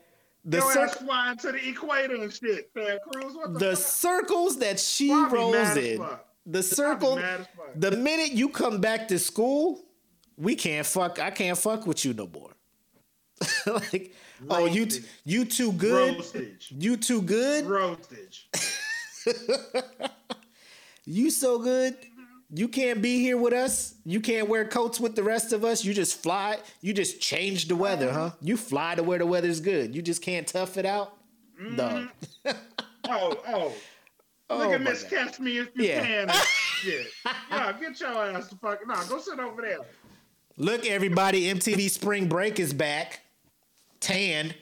the cir- to the equator and shit, Ted Cruz. What the, the circles that she Probably rolls in. fuck. The circle mad as fuck. the minute you come back to school, we can't fuck I can't fuck with you no more. like oh you t- you too good. Roastage. You too good. Roastage. You so good. Mm-hmm. You can't be here with us. You can't wear coats with the rest of us. You just fly. You just change the weather, mm-hmm. huh? You fly to where the weather's good. You just can't tough it out. No. Mm-hmm. Oh, oh. Oh, Look at my Miss Catch Me If You Yeah. Can. shit. Yeah, get your ass to fucking. Nah, go sit over there. Look, everybody, MTV Spring Break is back. Tan.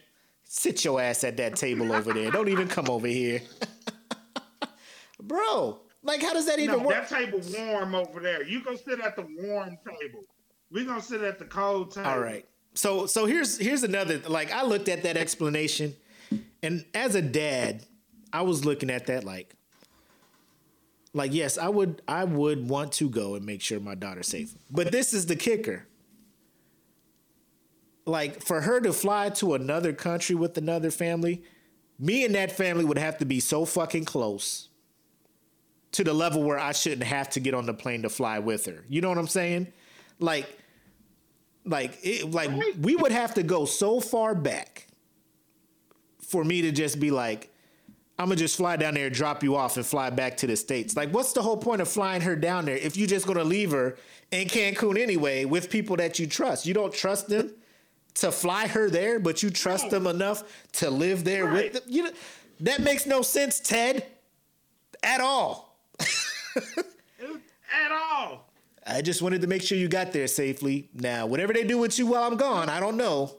Sit your ass at that table over there. Don't even come over here. Bro, like, how does that even No, work? that table warm over there. You go sit at the warm table. We gonna sit at the cold table. All right. So so here's here's another like I looked at that explanation and as a dad, I was looking at that like like yes, I would I would want to go and make sure my daughter's safe. But this is the kicker. Like for her to fly to another country with another family, me and that family would have to be so fucking close to the level where I shouldn't have to get on the plane to fly with her. You know what I'm saying? Like like it, like we would have to go so far back for me to just be like i'm gonna just fly down there drop you off and fly back to the states. Like what's the whole point of flying her down there if you're just gonna leave her in cancun anyway with people that you trust? You don't trust them to fly her there but you trust them enough to live there Right. with them? You know, that makes no sense ted. At all. At all. i just wanted to make sure you got there safely. Now whatever they do with you while i'm gone i don't know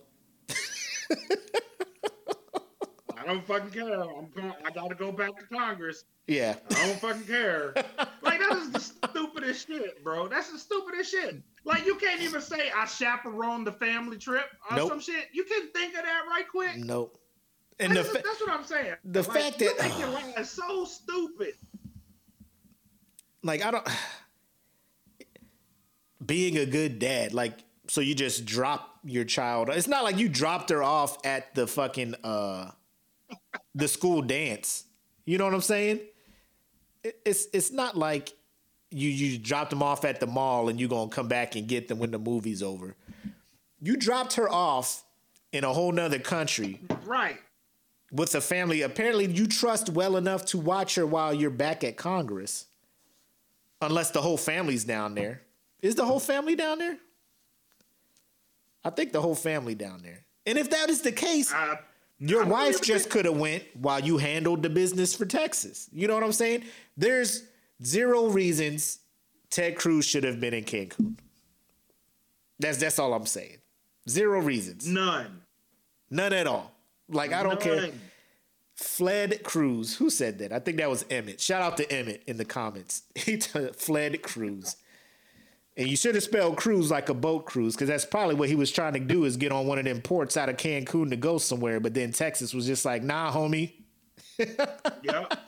I don't fucking care. I'm going. I gotta go back to Congress. yeah I don't fucking care. like that is the stupidest shit, bro. That's the stupidest shit. Like you can't even say I chaperoned the family trip or Nope. some shit. You can think of that right quick. Nope. And the that's, fa- that's what I'm saying. the Like, fact that- make your life so stupid. like I don't being a good dad, like so you just drop your child. It's not like you dropped her off at the fucking uh the school dance. You know what I'm saying? It's it's not like you you dropped them off at the mall and you're gonna come back and get them when the movie's over. You dropped her off in a whole nother country Right. with a family apparently you trust well enough to watch her while you're back at Congress. Unless the whole family's down there. Is the whole family down there? I think the whole family down there. And if that is the case, your wife just could have went while you handled the business for Texas. You know what I'm saying? There's zero reasons Ted Cruz should have been in Cancun. That's that's all I'm saying. Zero reasons. none. None at all. Like I don't care. None. Fled Cruz. Who said that? I think that was Emmett. Shout out to Emmett in the comments. He t- fled Cruz. And you should have spelled cruise like a boat cruise, because that's probably what he was trying to do is get on one of them ports out of Cancun to go somewhere. But then Texas was just like, nah, homie. Yep.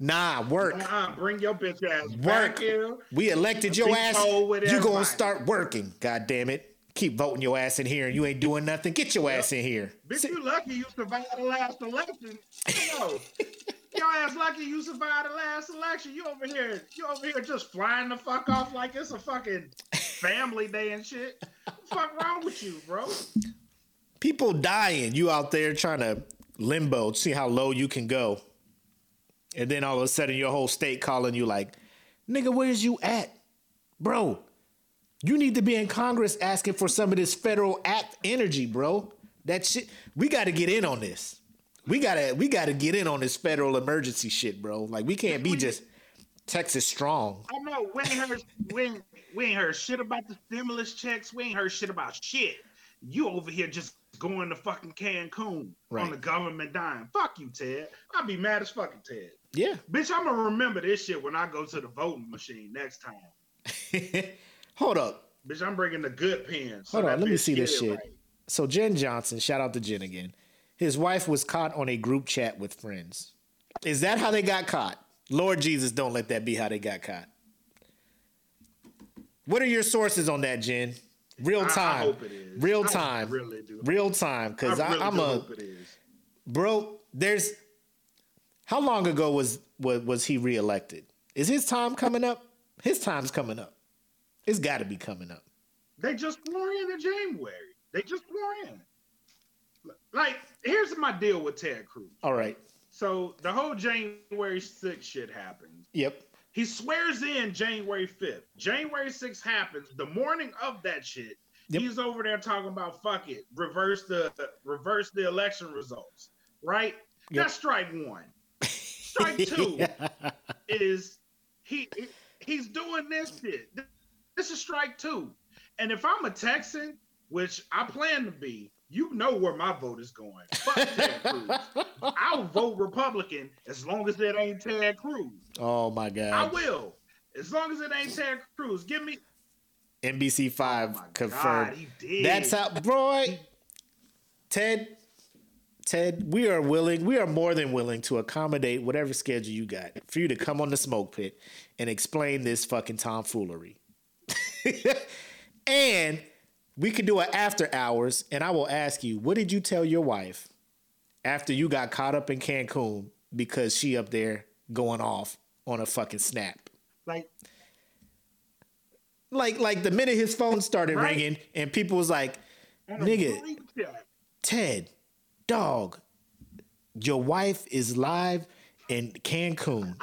Nah, work. Uh-uh, bring your bitch ass Work. back here. We elected your ass. cold with You gonna start working. God damn it. Keep voting your ass in here and you ain't doing nothing. Get your ass in here. Bitch, you lucky you survived the last election. Yo, your ass lucky you survived the last election. You over here, you over here just flying the fuck off like it's a fucking family day and shit. Fuck wrong with you, bro? people dying. You out there trying to limbo, see how low you can go. And then all of a sudden your whole state calling you like, nigga, where's you at? Bro, you need to be in Congress asking for some of this federal act energy, bro. That shit, we gotta get in on this. We gotta we gotta get in on this federal emergency shit, bro. Like we can't be just Texas strong. I know we ain't heard we ain't, we ain't heard shit about the stimulus checks. We ain't heard shit about shit. You over here just going to fucking Cancun Right. on the government dime. Fuck you, Ted. I'll be mad as fucking Ted. Yeah. Bitch, I'm gonna remember this shit when I go to the voting machine next time. Hold up. Bitch, I'm bringing the good pens. Hold on, let me see this shit. right. So Jen Johnson, shout out to Jen again. His wife was caught on a group chat with friends. Is that how they got caught? Lord Jesus, don't let that be how they got caught. What are your sources on that, Jen? Real time. hope it is. Real time. really. Real time. Because I really do a hope it is. bro. There's how long ago was was, was he reelected? Is his time coming up? His time's coming up. It's got to be coming up. They just swore in in January. They just swore in. Like, here's my deal with Ted Cruz. All right. So the whole January 6th shit happens. Yep. He swears in January 5th. January 6th happens. The morning of that shit, Yep. he's over there talking about fuck it, reverse the reverse the election results. Right? Yep. That's strike one. Strike two is he he's doing this shit. This is strike two. And if I'm a Texan, which I plan to be, you know where my vote is going. Fuck Ted Cruz. I'll vote Republican as long as it ain't Ted Cruz. Oh my God. I will. As long as it ain't Ted Cruz. Give me NBC oh, Five Oh confirmed. God. That's how, bro. Ted, Ted, we are willing. We are more than willing to accommodate whatever schedule you got for you to come on the SmokePit and explain this fucking tomfoolery. and we could do it after hours, and I will ask you, what did you tell your wife after you got caught up in Cancun because she up there going off on a fucking snap? like Like, like the minute his phone started Right. ringing and people was like, Nigga. Ted, dog, your wife is live in Cancun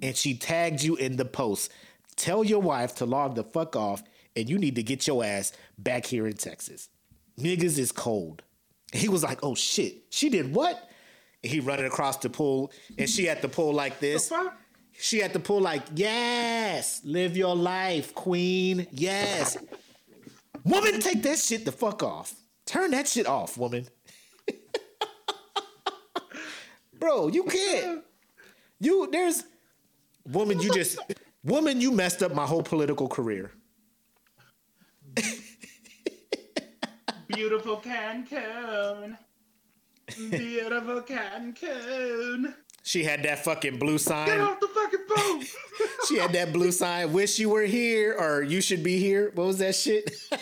and she tagged you in the post. Tell your wife to log the fuck off and you need to get your ass back here in Texas. Niggas is cold. He was like, oh shit, she did what? And he running across the pool and she at the pool like this. She at the pool like, yes, live your life, queen. Yes. Woman, take that shit the fuck off. Turn that shit off, woman. Bro, you can't. You there's woman, you just woman, you messed up my whole political career. Beautiful Cancun. Beautiful Cancun. She had that fucking blue sign. Get off the fucking phone. She had that blue sign, wish you were here or you should be here. What was that shit?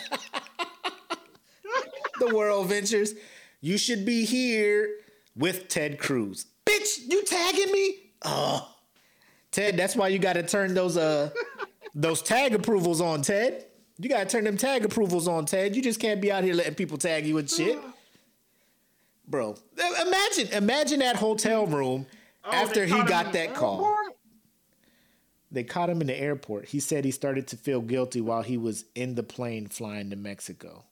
the World Ventures. You should be here with Ted Cruz. Bitch, you tagging me? Oh. Ted, that's why you gotta turn those uh those tag approvals on, Ted. You gotta turn them tag approvals on, Ted. You just can't be out here letting people tag you and shit. Bro, imagine, imagine that hotel room Oh, after he got that call. airport? They caught him in the airport. He said he started to feel guilty while he was in the plane flying to Mexico.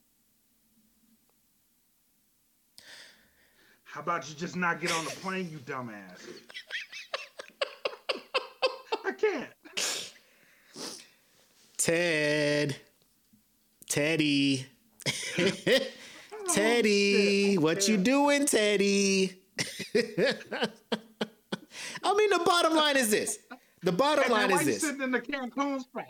How about you just not get on the plane, you dumbass? I can't. Ted. Teddy. Teddy. What you doing, Teddy? I mean, the bottom line is this. The bottom line is this. sitting in the Cancun spot?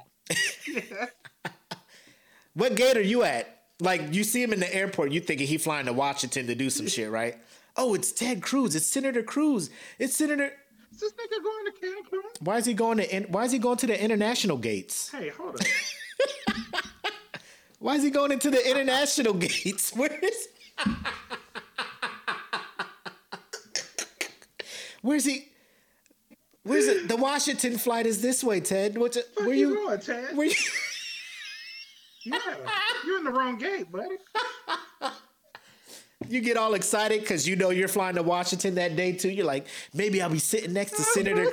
What gate are you at? Like, you see him in the airport, you thinking he flying to Washington to do some shit, right? Oh, it's Ted Cruz. It's Senator Cruz. It's Senator. Is this nigga going to Cancun? Why is he going to? Why is he going to the international gates? Hey, hold on. Why is he going into the international gates? Where is? Where's he? Where's it? The Washington flight is this way, Ted. What's it? Where you you? going, Ted? Where you? Yeah, you're in the wrong gate, buddy. You get all excited because you know you're flying to Washington that day too. You're like, maybe I'll be sitting next to Senator.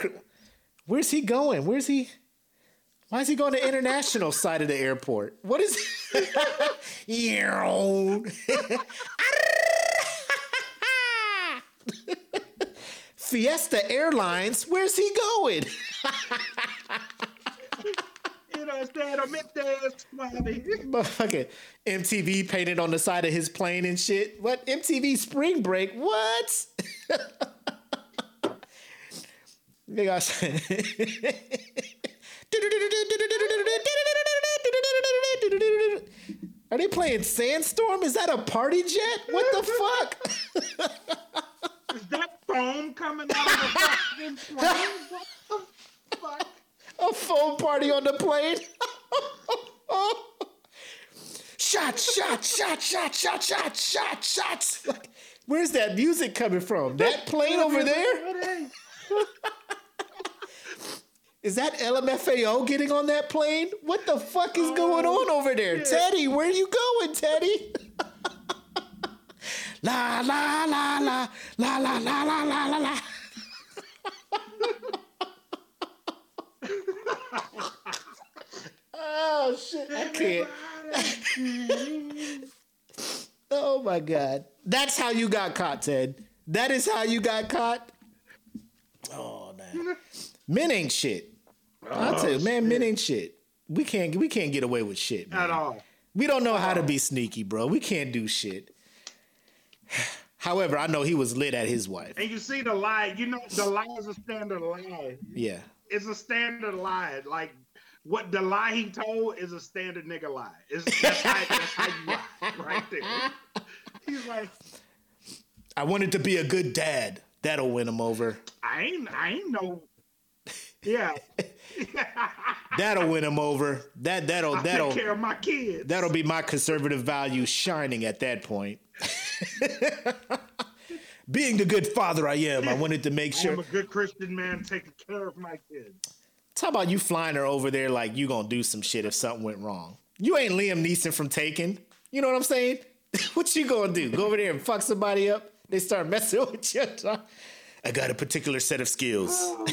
Where's he going? Where's he? Why is he going to international side of the airport? What is? Fiesta Airlines. Where's he going? You know, Motherfucking MTV painted on the side of his plane and shit. What MTV Spring Break? What? Nigga, Are they playing Sandstorm? Is that a party jet? What the fuck? Is that foam coming out of the fucking plane? What the fuck? A foam party on the plane? shot, shot, shot, shot, shot, shot, shot, shots. Like, where's that music coming from? That plane over there? Is that LMFAO getting on that plane? What the fuck is oh, going on over there? Teddy, where are you going, Teddy? la la la la la la la la la la la. oh shit, I can't. oh my god. That's how you got caught, Ted. That is how you got caught. Oh man. Men ain't shit. I'll tell you, oh, man, men ain't shit. We can't we can't get away with shit, man. At all. We don't know how to be sneaky, bro. We can't do shit. However, I know he was lit at his wife. And you see the lie, you know, the lie is a standard lie. Yeah. It's a standard lie. Like what the lie he told is a standard nigga lie. It's, that's, how, that's how you lie, right there. He's like, I wanted to be a good dad. That'll win him over. I ain't, I ain't no. Yeah, That'll win him over. That that'll I that'll take care of my kids. that'll be my conservative values shining at that point. Being the good father I am, I wanted to make sure I'm a good Christian man taking care of my kids. Talk about you flying her over there like you gonna do some shit if something went wrong. You ain't Liam Neeson from Taken. You know what I'm saying? what you gonna do? Go over there and fuck somebody up? They start messing with you. I got a particular set of skills. Oh.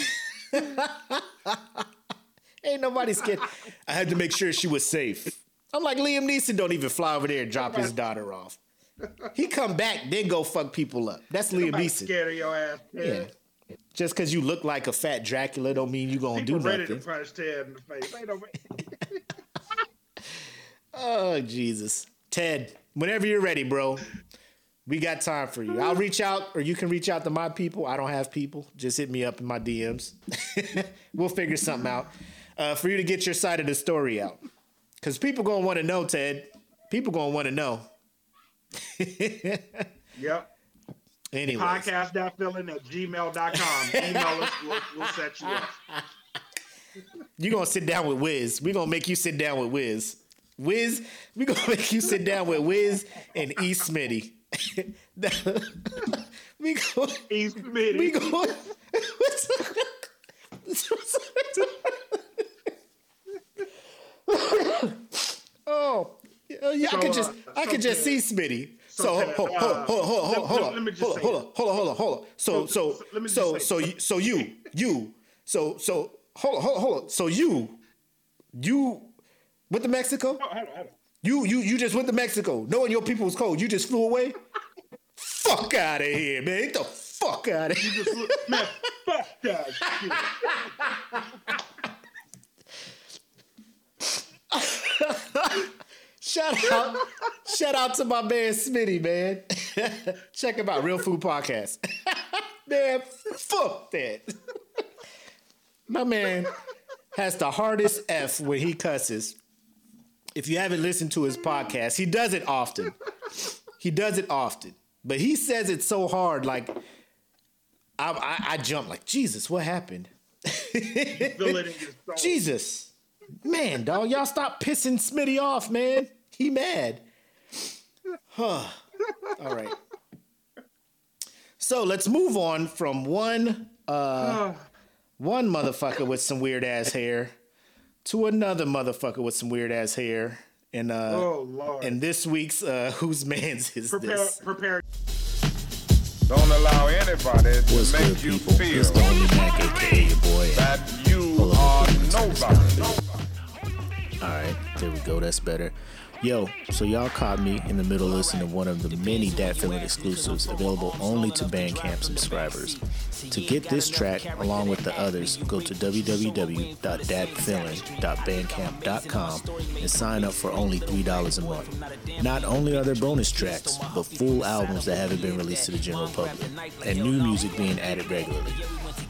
ain't nobody scared. I had to make sure she was safe. I'm like Liam Neeson. Don't even fly over there and drop his daughter off. He come back, then go fuck people up. That's Liam Neeson. scared of your ass. Yeah. Ted. Just because you look like a fat Dracula don't mean you gonna People do ready to punch Ted in the face. Oh Jesus, Ted. Whenever you're ready, bro, we got time for you. I'll reach out, or you can reach out to my people. I don't have people. Just hit me up in my DMs. we'll figure something out uh, for you to get your side of the story out. Because people gonna want to know, Ted. People gonna want to know. Yep. Anyways, Podcast.feeling at gmail.com. Email us. We'll, we'll set you up. You're gonna sit down with Wiz. We're gonna make you sit down with Wiz. Wiz, we're gonna make you sit down with Wiz and E. Smitty. We go. East Midi. We go. oh, yeah, I could just, uh, I could so just see Smitty. So so, hold, hold, hold, uh, hold, hold, hold, hold let- on, let me just hold on, hold on, hold on, hold on, hold on. So, So- so, so let me just so, you, so you, you, so, so, hold on, hold on, hold. So you, you went to Mexico? Oh, hold on, hold on. You, you, you just went to Mexico, knowing your people was cold. You just flew away. fuck out of here, man! Get the fuck out of here. Man, fuck that shit. Shout out, shout out to my man Smitty, man. Check him out, Real Food Podcast. man, fuck that. my man has the hardest F when he cusses. If you haven't listened to his podcast, he does it often. He does it often, but he says it so hard, like I, I, I jump, like Jesus, what happened? Feel it in your soul. Jesus. Man, dog, y'all stop pissing Smitty off, man. He mad. Huh. All right. So let's move on from one uh one motherfucker with some weird ass hair to another motherfucker with some weird ass hair. And uh Oh, Lord. and this week's uh whose man's is prepare, this? prepare. Don't allow anybody to What's make good, you people? feel It's the homie Mac, aka your boy. that you are let me turn this nobody. All right, there we go. That's better. Yo, so y'all caught me in the middle listening to one of the many Dat Feeling exclusives available only to Bandcamp subscribers. To get this track, along with the others, go to www.datfeeling.bandcamp.com and sign up for only $3 a month. Not only are there bonus tracks, but full albums that haven't been released to the general public, and new music being added regularly.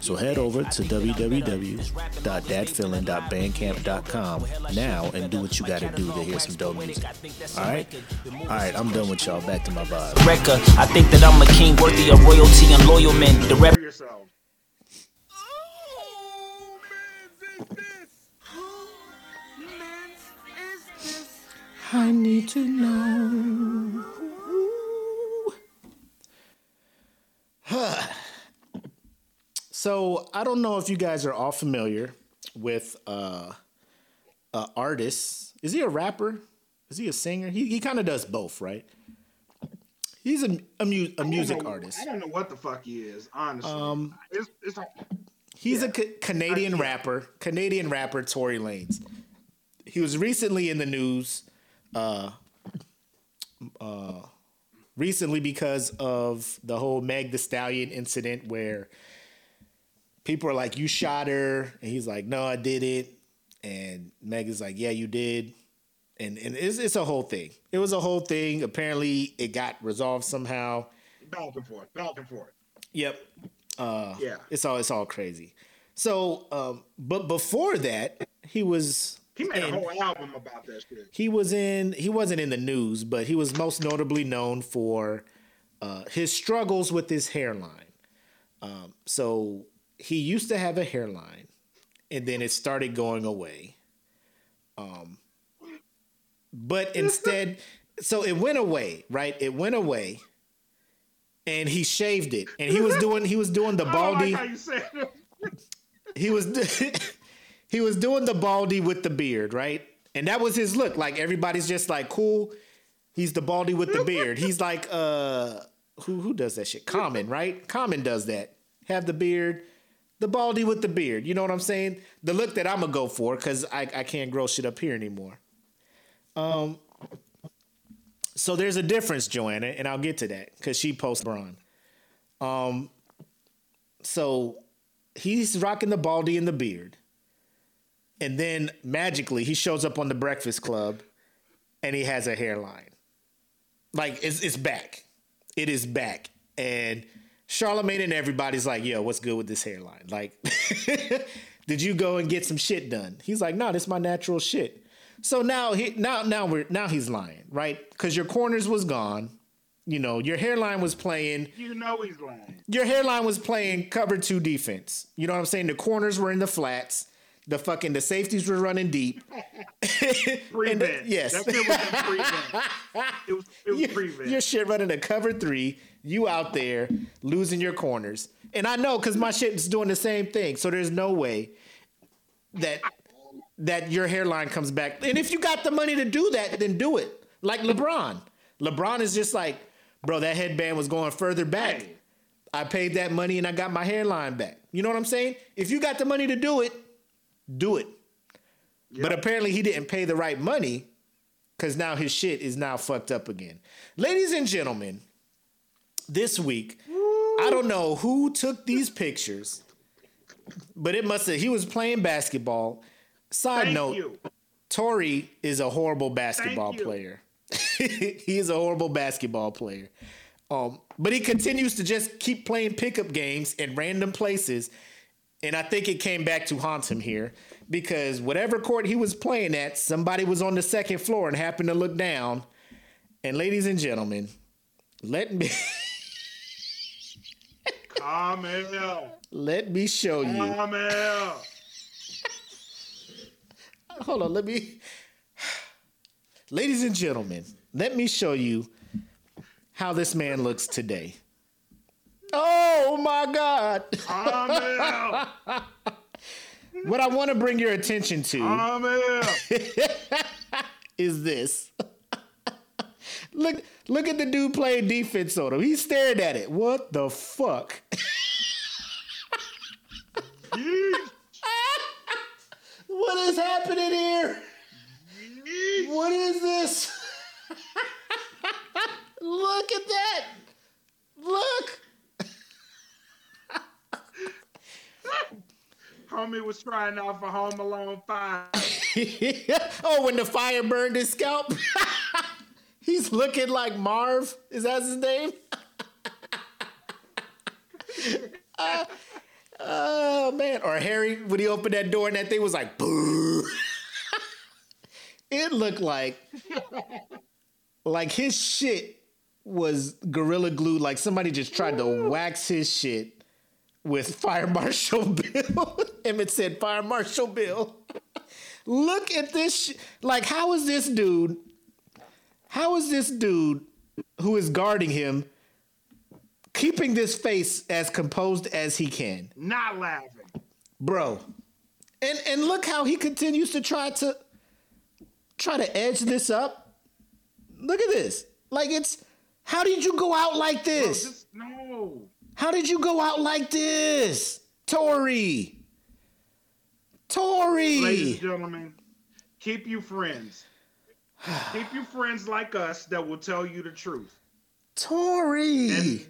So head over to www.datfeeling.bandcamp.com now and do what you gotta do to hear some dope music. Alright? Alright, I'm done with y'all. Back to my vibe. Record. I think that I'm a king worthy of royalty and loyal men. The rep- yourself. I need to know. so I don't know if you guys are all familiar with uh, uh artist. Is he a rapper? Is he a singer? He he kind of does both, right? He's a a, mu- a music know- artist. I don't know what the fuck he is, honestly. Um, it's, it's He's a Yeah. ca- Canadian I- rapper, Canadian rapper Tory Lanez. He was recently in the news, uh, uh, recently because of the whole Meg Thee Stallion incident where people are like, "You shot her," and he's like, "No, I did it," and Meg is like, "Yeah, you did." And, and it's, it's a whole thing. It was a whole thing. Apparently, it got resolved somehow. back and forth, back and forth. Yep. Uh, Yeah. It's all it's all crazy. So, um, but before that, he was He made in- a whole album about that shit. he was in he wasn't in the news, but he was most notably known for uh, his struggles with his hairline. Um, so he used to have a hairline, and then it started going away. Um, but instead, so it went away, right? It went away, and he shaved it, and he was doing he was doing the baldy like how you said it. he was he was doing the baldy with the beard, right? And that was his look. Like everybody's just like, cool. He's the baldy with the beard. He's like, uh, who who does that shit? Common, right? Common does that. Have the beard, the baldy with the beard. You know what I'm saying? The look that I'm gonna go for because I I can't grow shit up here anymore. Um. So there's a difference, Joanna, and I'll get to that because she posts Braun. Um. So he's rocking the baldy and the beard. And then magically he shows up on the Breakfast Club and he has a hairline. Like it's it's back. It is back. And Charlemagne and everybody's like, yo, what's good with this hairline? Like, did you go and get some shit done? He's like, no, this is my natural shit. So now he now now we're now he's lying, right? Because your corners was gone. You know, your hairline was playing You know he's lying. your hairline was playing cover two defense. You know what I'm saying? The corners were in the flats. The fucking the safeties were running deep. The- yes. That shit was. It was, it was your, prevent. your shit running a cover three. You out there losing your corners. And I know because my shit is doing the same thing. So there's no way that that your hairline comes back. And if you got the money to do that, then do it. Like LeBron. LeBron is just like, bro, that headband was going further back. I paid that money and I got my hairline back. You know what I'm saying? If you got the money to do it, do it. But apparently he didn't pay the right money because now his shit is now fucked up again. Ladies and gentlemen, this week, I don't know who took these pictures, but it must have, he was playing basketball. Side Thank note, you. Tory is a horrible basketball player. he is a horrible basketball player. Um, but he continues to just keep playing pickup games in random places. And I think it came back to haunt him here because whatever court he was playing at, somebody was on the second floor and happened to look down. And ladies and gentlemen, let me Carmel. let me show you. Carmel. Hold on, let me. Ladies and gentlemen, let me show you how this man looks today. Oh my God. Carmel. What I want to bring your attention to Carmel. is this. Look, look at the dude playing defense on him. He stared at it. What the fuck? What is happening here? What is this? Look at that. Look. Homie was trying out for Home Alone 5. oh, when the fire burned his scalp. He's looking like Marv. Is that his name? Uh, oh man. Or Harry, when he opened that door and that thing was like boo. it looked like like his shit was gorilla glue. Like somebody just tried to wax his shit with Fire Marshal Bill. Emmett said Fire Marshal Bill. Look at this. Sh- like, how is this dude? How is this dude who is guarding him keeping this face as composed as he can, Not laughing. bro? And and look how he continues to try to try to edge this up. Look at this. Like it's. How did you go out like Bro, this? just, no. How did you go out like this, Tory? Tory. Ladies and gentlemen, keep you friends. keep you friends like us that will tell you the truth. Tory. And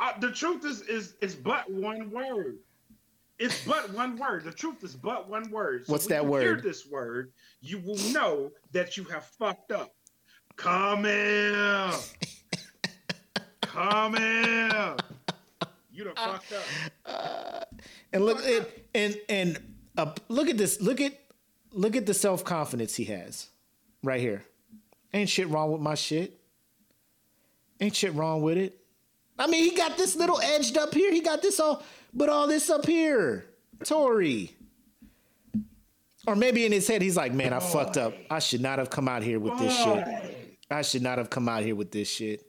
uh, the truth is, is is but one word. It's but one word. The truth is but one word. So What's that you Hear this word, you will know that you have fucked up. Come in. Come in. You done fucked up. and look and and, and uh, look at this. Look at look at the self confidence he has, right here. Ain't shit wrong with my shit. Ain't shit wrong with it. I mean, he got this little edged up here. He got this all, but all this up here, Tory. Or maybe in his head, he's like, "Man, I fucked up. I should not have come out here with this shit. I should not have come out here with this shit."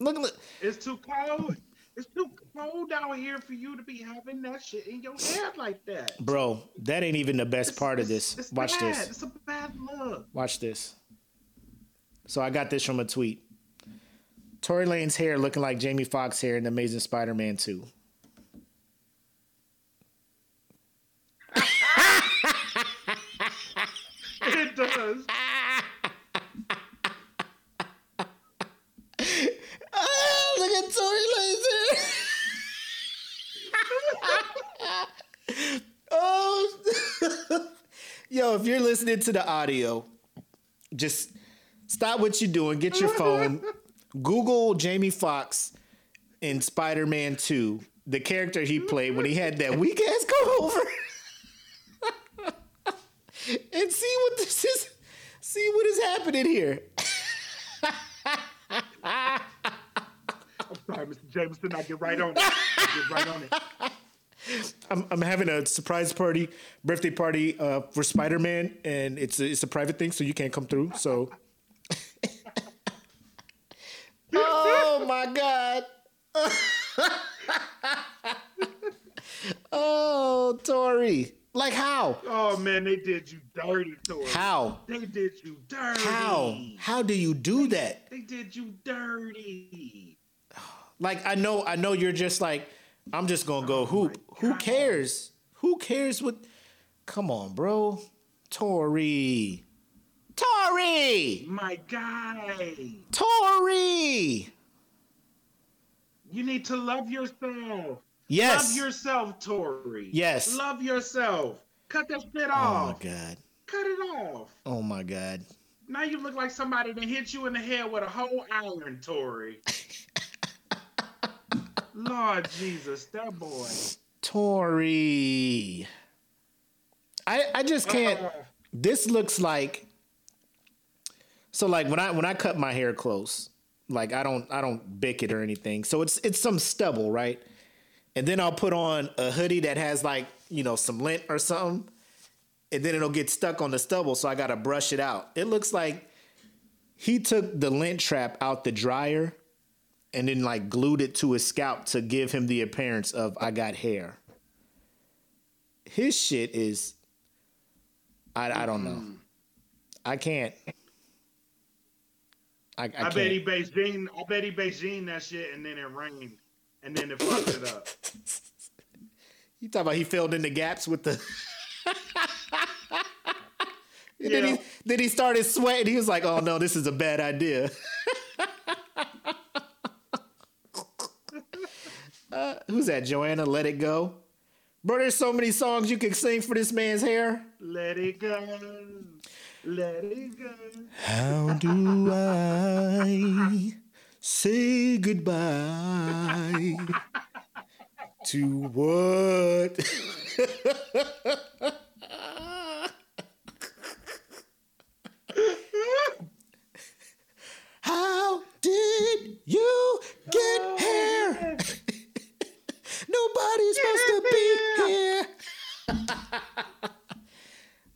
Look, look. It's too cold. It's too cold out here for you to be having that shit in your head like that. Bro, that ain't even the best part of this. Watch bad. this. It's a bad look. Watch this. So I got this from a tweet. Tory Lanez hair looking like Jamie Foxx hair in Amazing Spider-Man 2. It does. Oh, look at Tory Lanez hair. oh. Yo, if you're listening to the audio, just stop what you're doing, get your phone, Google Jamie Foxx in Spider-Man 2, the character he played when he had that weak ass over. and see what this is. See what is happening here. I'm sorry, Mr. Jameson. I get right on it. I get right on it. I'm, I'm having a surprise party, birthday party uh, for Spider Man, and it's a, it's a private thing, so you can't come through. So, oh my god! oh, Tory, like how? Oh man, they did you dirty, Tory. How? They did you dirty. How? How do you do that? They did you dirty. Like I know, I know you're just like, I'm just gonna go hoop. Who oh, cares? Who cares what? Come on, bro. Tory. Tory. My guy. Tory. You need to love yourself. Yes. Love yourself, Tory. Yes. Love yourself. Cut that shit off. oh my god. Cut it off. Oh my god. Now you look like somebody that hit you in the head with a whole iron, Tory. Lord Jesus, that boy. Tory. I I just can't. Uh, This looks like. So like when I when I cut my hair close, like I don't I don't bick it or anything. So it's it's some stubble, right? And then I'll put on a hoodie that has like you know some lint or something, and then it'll get stuck on the stubble. So I gotta brush it out. It looks like he took the lint trap out the dryer, and then like glued it to his scalp to give him the appearance of I got hair. His shit is. I I don't know. Mm-hmm. I can't. I, I, I bet he Beijing. I bet he Beijing that shit, and then it rained, and then it fucked it up. You talk about he filled in the gaps with the. yeah. then, he, then he started sweating. He was like, "Oh no, this is a bad idea." uh, who's that? Joanna, let it go. Bro, there's so many songs you could sing for this man's hair. Let it go. Let it go. How do I say goodbye to what? How did you get oh, here? Nobody's supposed to be here.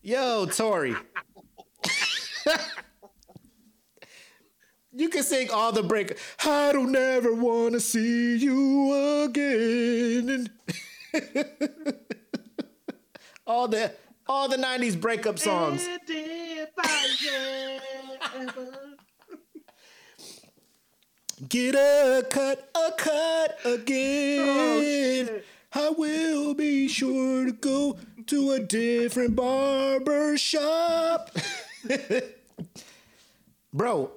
Yo, Tory. you can sing all the break. I don't ever want to see you again. all the all the 90s breakup songs. And if I ever- Get a cut, a cut again. Oh. I will be sure to go to a different barber shop. Bro,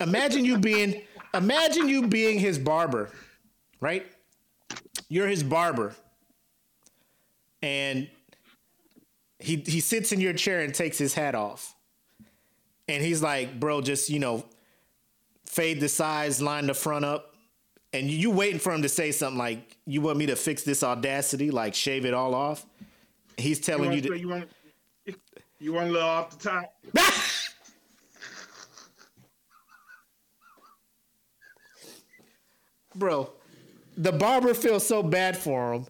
imagine you being imagine you being his barber, right? You're his barber. And he he sits in your chair and takes his hat off. And he's like, "Bro, just, you know, fade the sides, line the front up, and you waiting for him to say something like, "You want me to fix this audacity, like shave it all off?" He's telling you, want, to, you want you want a little off the top? bro. The barber feels so bad for him.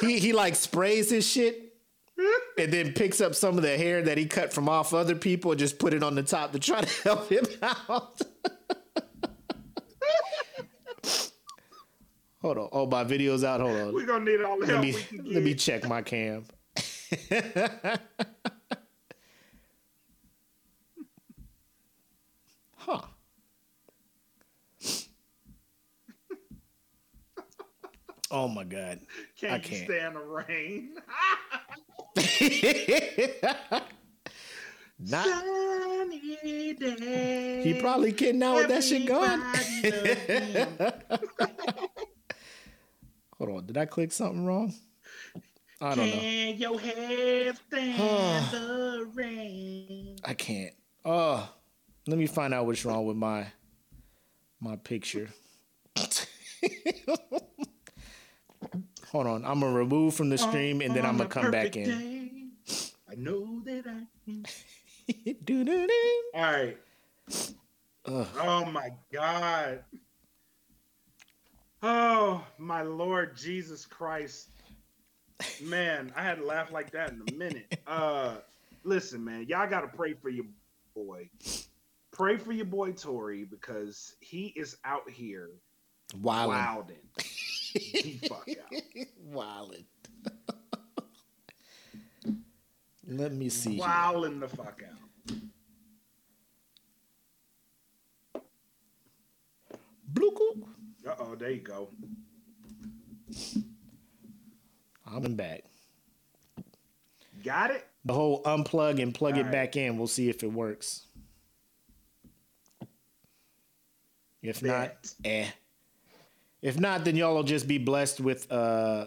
He he like sprays his shit and then picks up some of the hair that he cut from off other people and just put it on the top to try to help him out. Hold on. Oh, my video's out. Hold on. We're gonna need all the let help me we can get. let me check my cam. Huh. Oh my god. Can't I can't. stand the rain? Not Sunny day. he probably kidding now with that shit going. Everybody loves him. Hold on, did I click something wrong? I don't know. Can your head stand the rain? I can't. Oh, let me find out what's wrong with my my picture. Hold on, I'm gonna remove from the stream and then I'm gonna come back in. I know that I can. Doo-doo-doo. All right. Oh my God. Oh my Lord Jesus Christ. Man, I had to laugh like that in a minute. Uh listen, man, y'all gotta pray for your boy. Pray for your boy Tory because he is out here Wildin'. wilding. the fuck out. Wildin'. Let me see. here. Wilding the fuck out. Bloop. Uh oh, there you go. I'm in back. Got it? The whole unplug and plug it Alright. back in. We'll see if it works. If not, eh. If not, then y'all will just be blessed with uh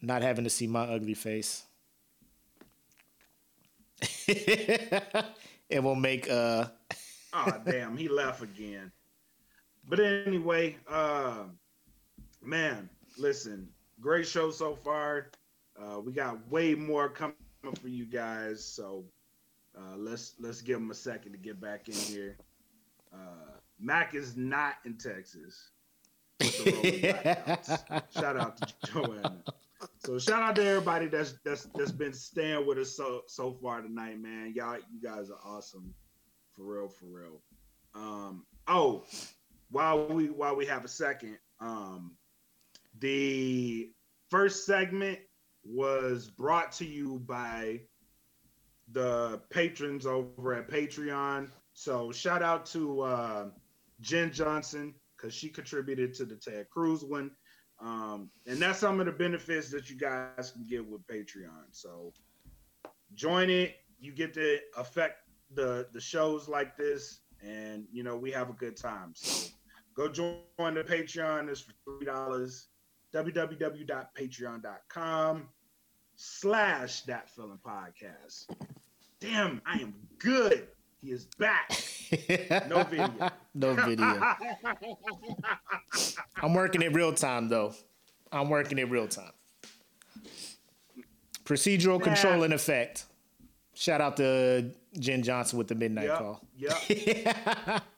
not having to see my ugly face. it will make uh oh damn, he left again. But anyway, uh, man, listen, great show so far. Uh, we got way more coming for you guys, so uh, let's let's give them a second to get back in here. Uh, Mac is not in Texas. with the rolling blackouts. shout out to Joanna. So shout out to everybody that's that's that's been staying with us so so far tonight, man. Y'all, you guys are awesome, for real, for real. Um, oh, while we while we have a second, um, the first segment was brought to you by the patrons over at Patreon. So shout out to uh, Jen Johnson because she contributed to the Ted Cruz one. Um, and that's some of the benefits that you guys can get with Patreon. So join it. You get to affect the the shows like this, and you know we have a good time. So Go join the Patreon. It's for three dollars. www.patreon.com slash that feeling podcast. Damn, I am good. He is back. No video. no video. I'm working it real time though. I'm working it real time. Procedural Nah. control in effect. Shout out to Jen Johnson with the midnight Yep. call. Yep.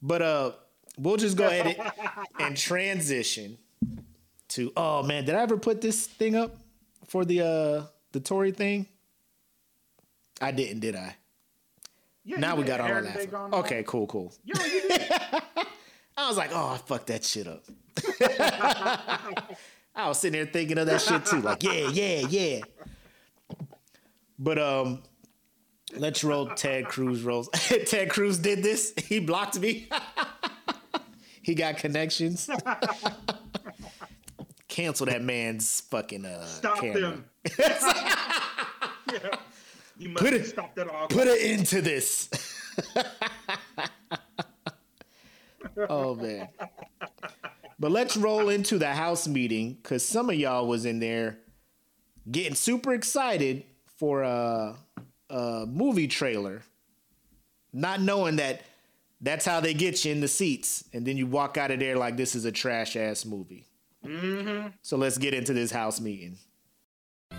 But uh, we'll just go ahead and, and transition to. Oh man, did I ever put this thing up for the uh the Tory thing? I didn't, did I? Yeah, now we got all that. Day laughing. gone live. Okay, cool, cool. Yo, you did. I was like, oh, I fucked that shit up. I was sitting there thinking of that shit too. Like, yeah, yeah, yeah. But um, let's roll Ted Cruz rolls. Ted Cruz did this. He blocked me. he got connections. Cancel that man's fucking uh Stop camera. them. yeah. You must Put it- stop that all. Put an end to this. oh man. But let's roll into the house meeting because some of y'all was in there getting super excited for a, a movie trailer, not knowing that that's how they get you in the seats, and then you walk out of there like this is a trash ass movie. Mm-hmm. So let's get into this house meeting.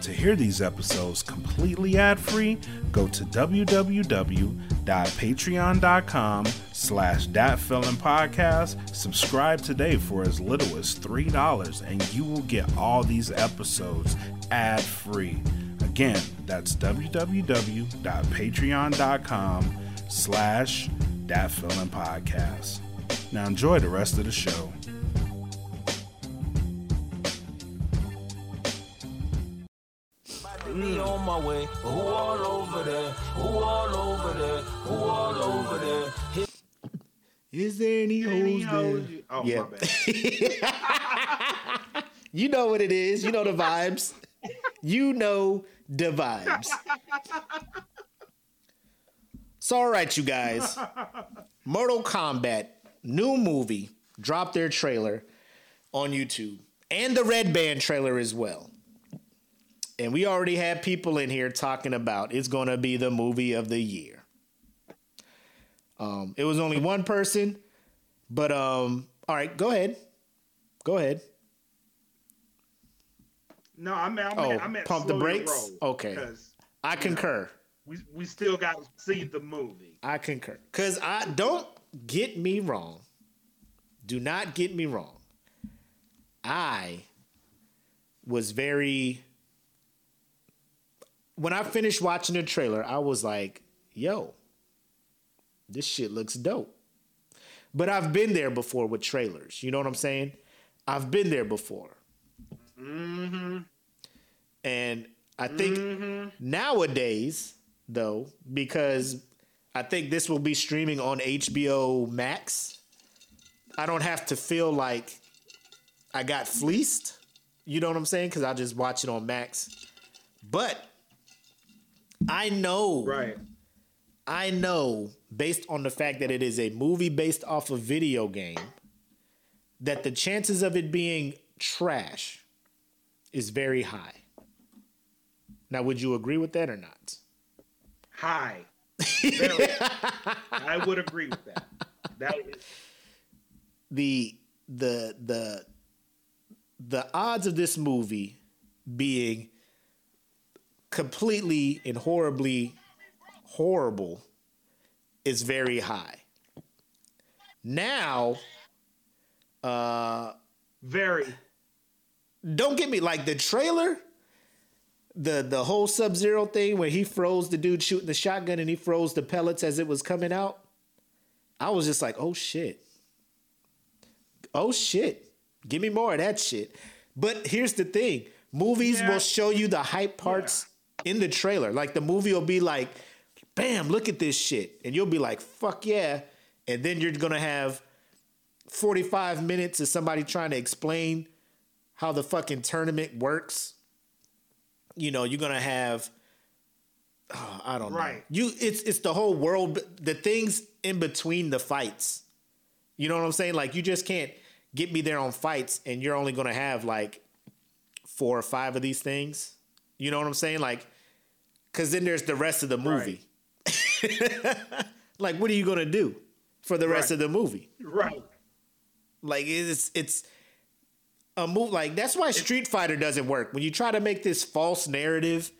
To hear these episodes completely ad-free, go to www.patreon.com slash podcast. Subscribe today for as little as $3 and you will get all these episodes ad-free. Again, that's www.patreon.com slash podcast. Now enjoy the rest of the show. Me on my way. Who all over there? Who all over there? Who all over there? Hit Is there any Any hoes there? you- Oh, Yeah. my bad. You know what it is. You know the vibes. You know the vibes. So, all right, you guys. Mortal Kombat, new movie, dropped their trailer on YouTube and the Red Band trailer as well. And we already had people in here talking about it's going to be the movie of the year. Um, it was only one person, but um, all right, go ahead. Go ahead. No, I meant, I Oh, meant, I meant pump the brakes? roll, Okay. I concur. We, we still got to see the movie. I concur. Cause I don't get me wrong. Do not get me wrong. I was very when I finished watching the trailer, I was like, yo, this shit looks dope. But I've been there before with trailers. You know what I'm saying? I've been there before. Mm-hmm. And I think mm-hmm. nowadays, though, because I think this will be streaming on HBO Max, I don't have to feel like I got fleeced. You know what I'm saying? Because I just watch it on Max. But I know Right. I know, based on the fact that it is a movie based off a video game, that the chances of it being trash is very high. Now, would you agree with that or not? High. I would agree with that. That is The the the the odds of this movie being completely and horribly horrible is very high. Now, uh very. don't get me like the trailer the the whole sub zero thing where he froze the dude shooting the shotgun and he froze the pellets as it was coming out i was just like oh shit oh shit give me more of that shit but here's the thing movies Yeah. will show you the hype parts in the trailer like the movie will be like bam look at this shit and you'll be like fuck yeah and then you're gonna have 45 minutes of somebody trying to explain how the fucking tournament works. You know, you're gonna have oh, I don't know. Right. You it's it's the whole world the things in between the fights. You know what I'm saying? Like you just can't get me there on fights, and you're only gonna have like four or five of these things. You know what I'm saying? Like, because then there's the rest of the movie. like, what are you gonna do for the rest Right. of the movie? Right. Like it's it's a move like that's why Street Fighter doesn't work. When you try to make this false narrative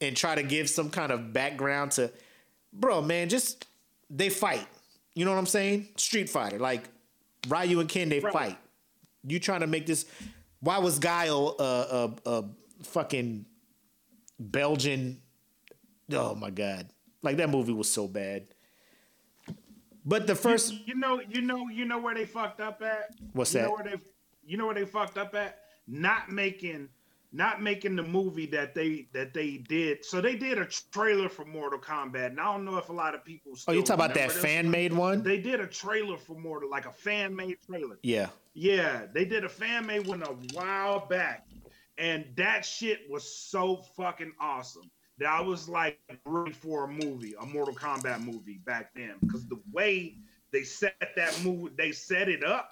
and try to give some kind of background to bro, man, just they fight. You know what I'm saying? Street Fighter. Like Ryu and Ken, they Right. fight. You trying to make this why was Guile a a, a fucking Belgian Oh my god. Like that movie was so bad. But the first You know, you know, you know where they fucked up at. What's you that? Know where they, you know where they fucked up at? Not making, not making the movie that they that they did. So they did a trailer for Mortal Kombat, and I don't know if a lot of people. Oh, you talk about that fan made one? They did a trailer for Mortal, like a fan made trailer. Yeah. Yeah, they did a fan made one a while back, and that shit was so fucking awesome that I was like ready for a movie, a Mortal Kombat movie back then, because the way they set that movie, they set it up,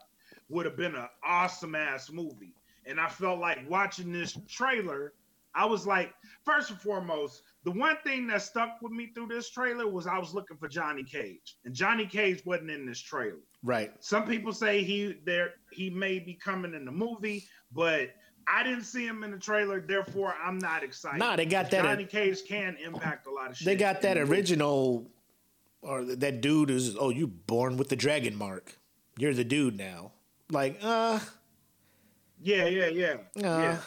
would have been an awesome ass movie. And I felt like watching this trailer, I was like, first and foremost, the one thing that stuck with me through this trailer was I was looking for Johnny Cage, and Johnny Cage wasn't in this trailer. Right. Some people say he there he may be coming in the movie, but I didn't see him in the trailer, therefore I'm not excited. Nah, they got that- Johnny Cage can impact a lot of shit. They got that in the movie. original, or that dude is. Oh, you born with the dragon mark. You're the dude now. Like, uh, Yeah, yeah, yeah. uh, yeah.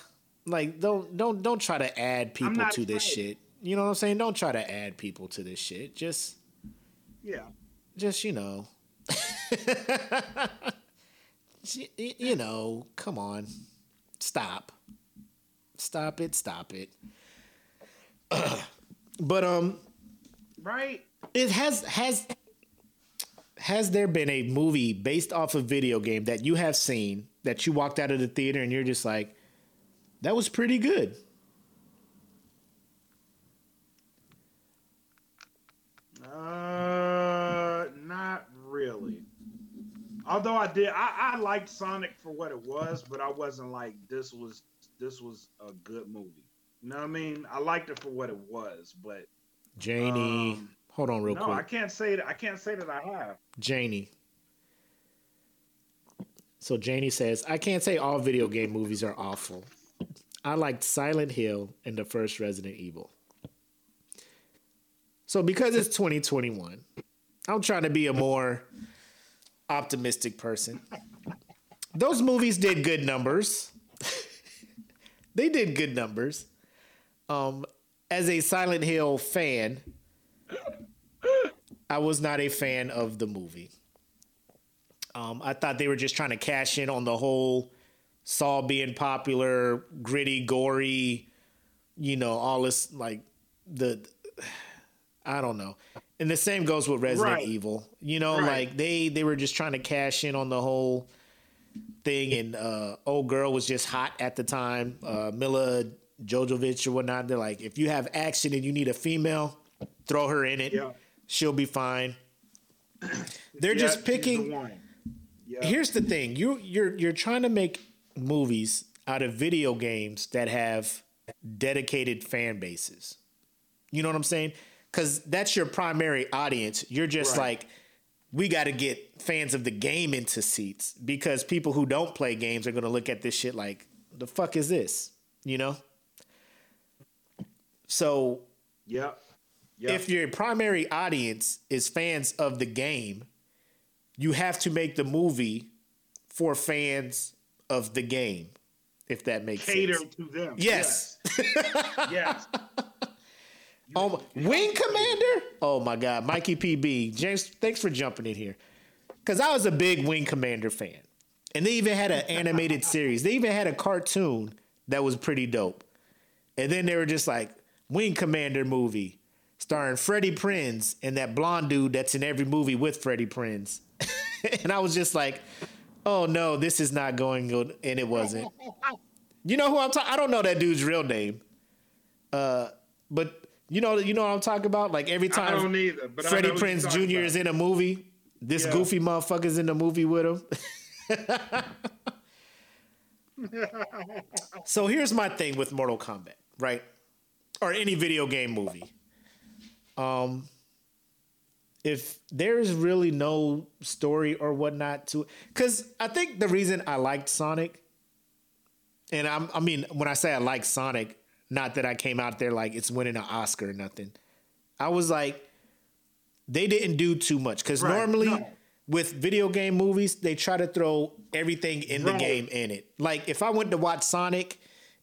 like don't don't don't try to add people to this shit. You know what I'm saying? Don't try to add people to this shit. Just Yeah. just you know, you know, come on, stop, stop it, stop it. but um, Right? it has has has there been a movie based off a video game that you have seen that you walked out of the theater and you're just like that was pretty good Uh not really. Although I did I, I liked Sonic for what it was, but I wasn't like this was this was a good movie. You know what I mean? I liked it for what it was, but janie Um, hold on real no, I can't say that I can't say that I have. janie so janie says i can't say all video game movies are awful i liked silent hill and the first resident evil so because it's 2021 i'm trying to be a more optimistic person. Those movies did good numbers. They did good numbers. Um as a silent hill fan i was not a fan of the movie. Um, I thought they were just trying to cash in on the whole Saw being popular, gritty, gory, you know, all this like the I don't know. And the same goes with Resident Right. Evil. You know, Right. like they they were just trying to cash in on the whole thing and uh old girl was just hot at the time. Uh Milla Jovovich or whatnot. They're like, if you have action and you need a female, throw her in it. Yeah. She'll be fine. They're Yeah, just picking the. Yeah. here's the thing you you're you're trying to make movies out of video games that have dedicated fan bases you know what i'm saying because that's your primary audience you're just Right. like we got to get fans of the game into seats because people who don't play games are going to look at this shit like the fuck is this you know so Yep. Yep. if your primary audience is fans of the game, you have to make the movie for fans of the game, if that makes cater sense. to them. Yes. Yes. yes. Oh, my- Wing Commander? Oh my God, Mikey PB. James, thanks for jumping in here. Because I was a big Wing Commander fan. And they even had an animated series. They even had a cartoon that was pretty dope. And then they were just like, Wing Commander movie starring Freddie Prinze and that blonde dude that's in every movie with Freddie Prinze. and I was just like, oh no, this is not going good. And it wasn't. You know who I'm talking? I don't know that dude's real name. Uh, but you know, you know what I'm talking about. Like every I time don't either. But Freddie Prinze Jr. talking is in a movie, This Yeah. goofy motherfucker's in the movie with him. so here's my thing with Mortal Kombat, right? Or any video game movie. Um, if there's really no story or whatnot to because I think the reason I liked Sonic, and I'm, I mean, when I say I like Sonic, not that I came out there like it's winning an Oscar or nothing. I was like, they didn't do too much because Right, normally no. with video game movies they try to throw everything in the game in it. Like if I went to watch Sonic.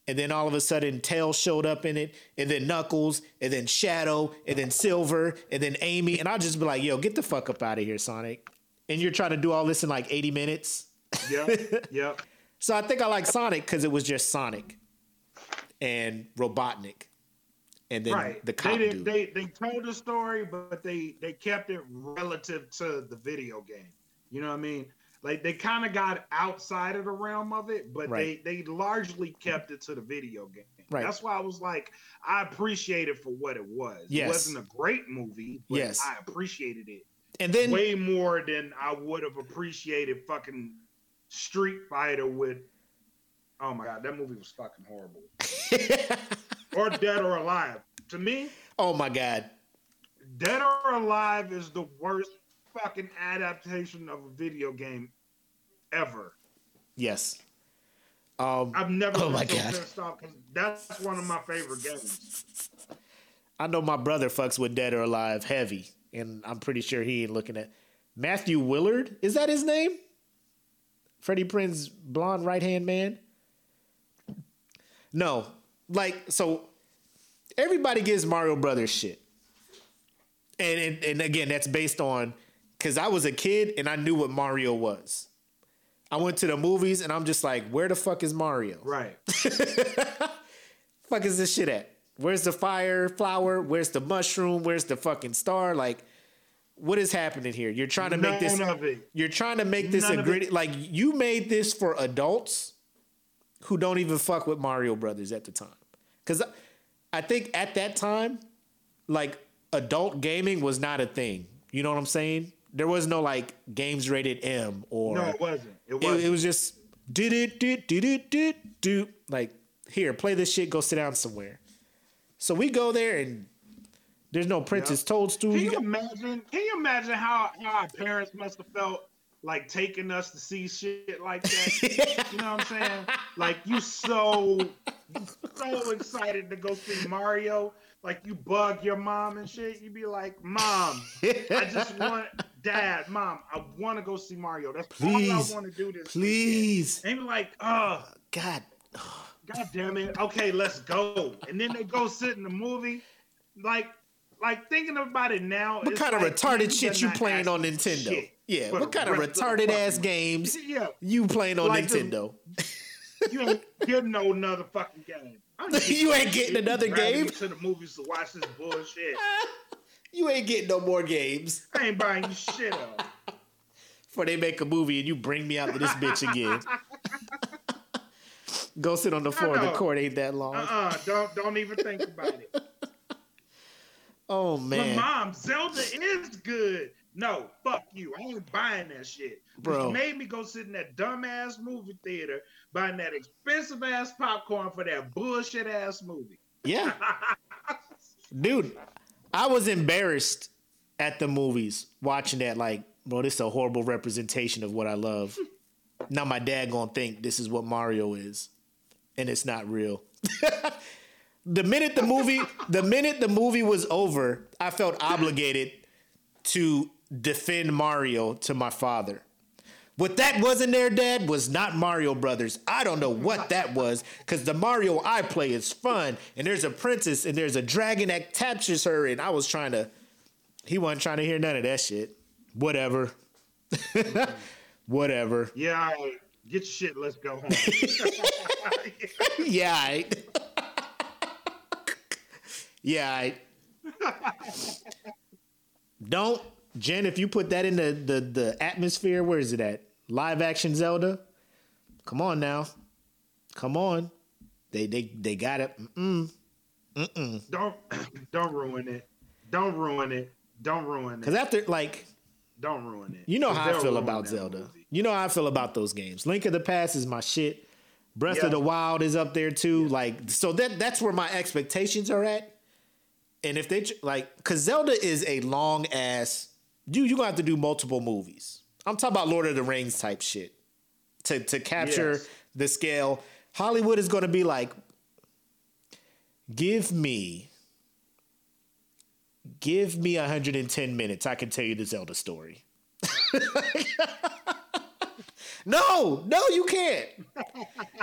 And then all of a sudden, Tails showed up in it, and then Knuckles, and then Shadow, and then Silver, and then Amy, and I'll just be like, "Yo, get the fuck up out of here, Sonic!" And you're trying to do all this in like 80 minutes. Yep. Yep. So I think I like Sonic because it was just Sonic and Robotnik, and then right. the cop they, dude. they they told the story, but they they kept it relative to the video game. You know what I mean? Like they kind of got outside of the realm of it, but Right. they they largely kept it to the video game. Right. That's why I was like, I appreciate it for what it was. Yes. It wasn't a great movie, but Yes. I appreciated it and then way more than I would have appreciated fucking Street Fighter with. Oh my god, that movie was fucking horrible. or Dead or Alive. To me, oh my god, Dead or Alive is the worst fucking adaptation of a video game ever. yes. Um, I've never Oh my so God. pissed off 'cause that's one of my favorite games. I know my brother fucks with Dead or Alive heavy, and I'm pretty sure he ain't looking at Matthew Willard. Is that his name? Freddie Prinze's blonde right hand man. No, like so. Everybody gives Mario Brothers shit, and and, and again, that's based on because I was a kid and I knew what Mario was. I went to the movies and I'm just like, where the fuck is Mario? Right. fuck is this shit at? Where's the fire flower? Where's the mushroom? Where's the fucking star? Like, what is happening here? You're trying to make this. None of it. You're trying to make this None a gritty. Like you made this for adults who don't even fuck with Mario Brothers at the time. Because I think at that time, like adult gaming was not a thing. You know what I'm saying? There was no like games rated M or No, it wasn't. It it, wasn't. it was just do do do do do do do like here play this shit go sit down somewhere so we go there and there's no princess toadstool Can you you got, imagine? Can you imagine how, how our parents must have felt like taking us to see shit like that? you know what I'm saying? Like you so you so excited to go see Mario, like you bug your mom and shit. You be like, Mom, I just want Dad, Mom, I want to go see Mario. That's Please. all I want to do this. please weekend." And be like, oh, god God damn it. Okay, let's go. And then they go sit in the movie. Like, like thinking about it now. what kind of retarded shit you playing on nintendo shit yeah what kind of retarded ass games Yeah, you playing on Like the- nintendo you ain't getting no another fucking game. You ain't getting another game? to the movies to watch this bullshit. you ain't getting no more games I ain't buying you shit up. before they make a movie and you bring me out to this bitch again go sit on the floor the uh-uh. court ain't that long Uh-uh, don't don't even think about it. oh But man mom, Zelda is good. No, fuck you. I ain't buying that shit. Bro. You made me go sit in that dumbass movie theater buying that expensive ass popcorn for that bullshit ass movie. Yeah. Dude, I was embarrassed at the movies watching that. Like, bro, this is a horrible representation of what I love. now my dad gonna think this is what Mario is, and it's not real. the minute the movie, the minute the movie was over, I felt obligated to defend Mario to my father. What that was in there, Dad, was not Mario Brothers. I don't know what that was, because the Mario I play is fun, and there's a princess, and there's a dragon that captures her, and I was trying to. He wasn't trying to hear none of that shit. Whatever. Whatever. Yeah, right. get shit. Let's go home. Yeah. Yeah. I... Don't Jen. If you put that in the, the the atmosphere, where is it at? Live action Zelda. Come on now. Come on. They they they got it. Mm-mm. don't don't ruin it. Don't ruin it. Don't ruin it. Cause after like Don't ruin it. You know how I feel about Zelda. movie. You know how I feel about those games. Link of the Past is my shit. Breath Yeah. of the Wild is up there too. Like so that that's where my expectations are at. And if they like, cause Zelda is a long ass. You you gonna have to do multiple movies. I'm talking about Lord of the Rings type shit to to capture Yes. the scale. Hollywood is gonna be like, give me. Give me 110 minutes. I can tell you the Zelda story. No, no, you can't.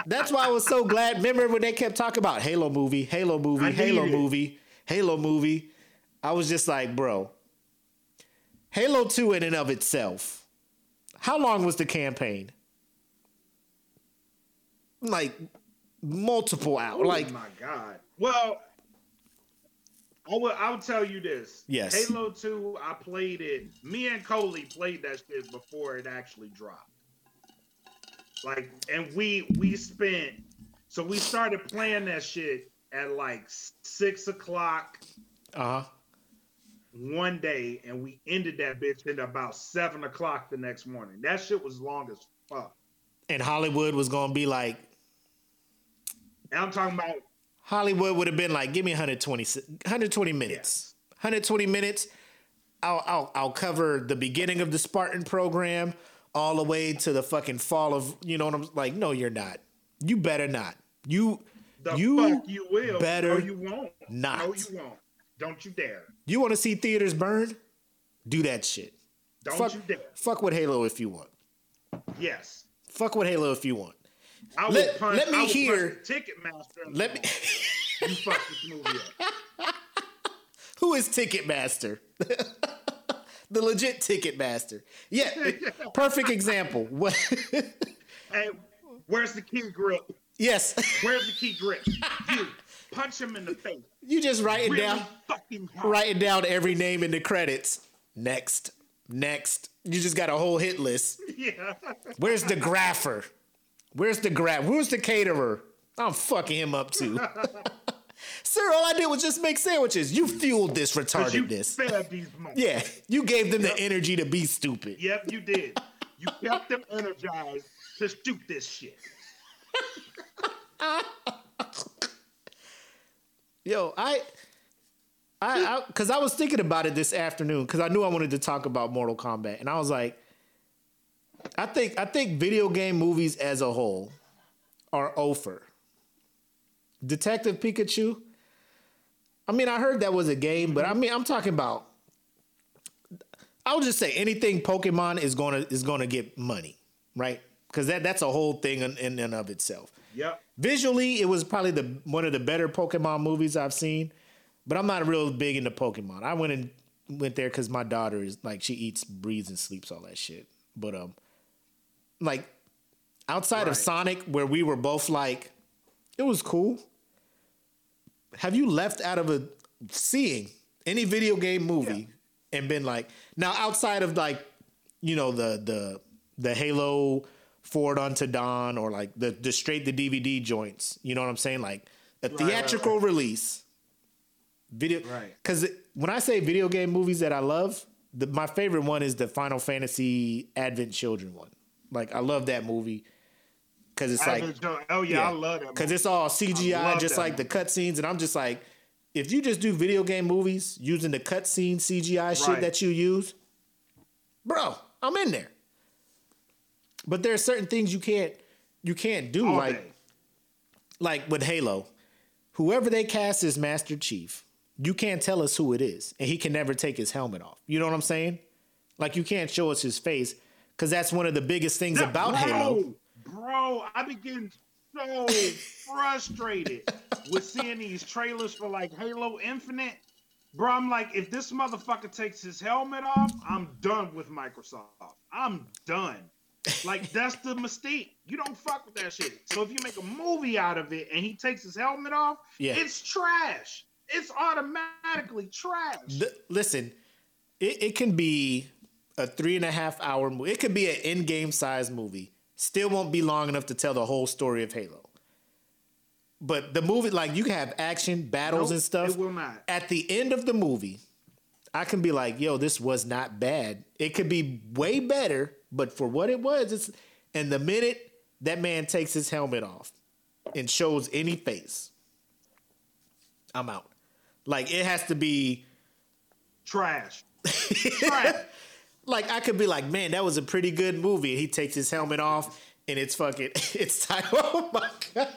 That's why I was so glad. Remember when they kept talking about Halo movie, Halo movie, Halo it. movie, Halo movie? I was just like, bro, Halo 2 in and of itself. How long was the campaign? Like multiple hours. Oh Like my god. Well, I will. I'll tell you this. Yes. Halo Two. I played it. Me and Coley played that shit before it actually dropped. Like, and we we spent. So we started playing that shit at like six o'clock uh-huh. One day, and we ended that bitch at about seven o'clock the next morning. That shit was long as fuck. And Hollywood was gonna be like And I'm talking about Hollywood would have been like, give me 120, 120 minutes. 120 minutes. I'll, I'll, I'll cover the beginning of the Spartan program all the way to the fucking fall of, you know what I'm like, no, you're not. You better not. You, the you, fuck you will. better you won't. not. No, you won't. Don't you dare. you want to see theaters burn? Do that shit. Don't fuck, you dare. fuck with Halo if you want. Yes. Fuck with Halo if you want. I will Let- punch, let me I hear- Ticketmaster. Let me. You fuck this movie up. who is Ticketmaster? the legit Ticketmaster. Yeah, perfect example. What? Hey, where's the key grip? yes. Where's the key grip? You punch him in the face. You just writing Really down fucking hard. writing down every name in the credits. Next. Next. You just got a whole hit list. Yeah. Where's the grapher? Where's the graph? Where's the caterer? I'm fucking him up too. Sir, all I did was just make sandwiches. You fueled this Cause you fed these monkeys. Yeah, you gave them the energy to be stupid. Yep, you did. You kept them energized to shoot this shit. Yo, I, I, I, because I was thinking about it this afternoon because I knew I wanted to talk about Mortal Kombat, and I was like, I think, I think video game movies as a whole are over. Detective Pikachu. I mean, I heard that was a game, but I mean, I'm talking about. I would just say anything Pokemon is gonna is gonna get money, right? Because that that's a whole thing in, in and of itself. Yep. Visually, it was probably the one of the better Pokemon movies I've seen. But I'm not real big into Pokemon. I went and went there because my daughter is like she eats, breathes, and sleeps all that shit. But um, like outside of Sonic, where we were both like, it was cool. Have you left out of a seeing any video game movie and been like now outside of like you know the the the Halo Forward Unto Dawn or like the the straight to DVD joints. You know what I'm saying? Like a right, theatrical right. release. Video, Right. Because when I say video game movies that I love, the, my favorite one is the Final Fantasy Advent Children one. Like I love that movie because it's I like oh yeah, I love that. because it's all CGI, just like the cutscenes, and I'm just like, if you just do video game movies using the cutscene CGI shit that you use, bro, I'm in there. But there are certain things you can't you can't do All like day. like with Halo. Whoever they cast as Master Chief, you can't tell us who it is, and he can never take his helmet off. You know what I'm saying? Like you can't show us his face because that's one of the biggest things about bro, Halo. Bro, I be getting so frustrated with seeing these trailers for like Halo Infinite. Bro, I'm like, if this motherfucker takes his helmet off, I'm done with Microsoft. I'm done. Like that's the mistake. You don't fuck with that shit. So if you make a movie out of it and he takes his helmet off, Yeah. it's trash. It's automatically trash. Th- listen, it, it can be a three and a half hour movie. It could be an in game size movie. Still won't be long enough to tell the whole story of Halo. But the movie, like you can have action, battles, Nope, and stuff. it will not. At the end of the movie, I can be like, yo, this was not bad. It could be way better, but for what it was, it's and the minute that man takes his helmet off and shows any face, I'm out. Like it has to be Trash. Trash. like I could be like, man, that was a pretty good movie. And he takes his helmet off and it's fucking it's time. Oh my god.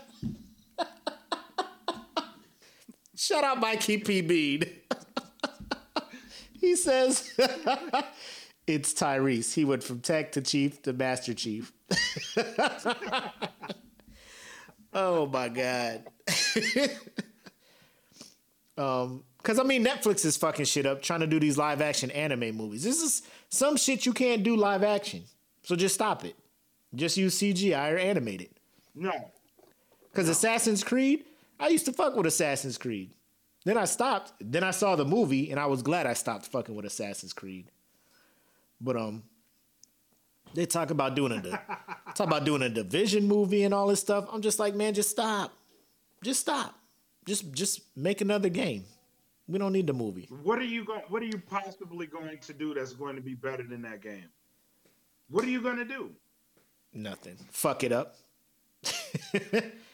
Shout out Mikey P. Bean. He says it's Tyrese. He went from tech to chief to master chief. oh my god. um, because I mean Netflix is fucking shit up trying to do these live action anime movies. This is some shit you can't do live action. So just stop it. Just use CGI or animate it. No. Because Assassin's Creed, I used to fuck with Assassin's Creed. Then I stopped. Then I saw the movie, and I was glad I stopped fucking with Assassin's Creed. But um, they talk about doing a talk about doing a division movie and all this stuff. I'm just like, man, just stop, just stop, just just make another game. We don't need the movie. What are you going? What are you possibly going to do that's going to be better than that game? What are you going to do? Nothing. Fuck it up.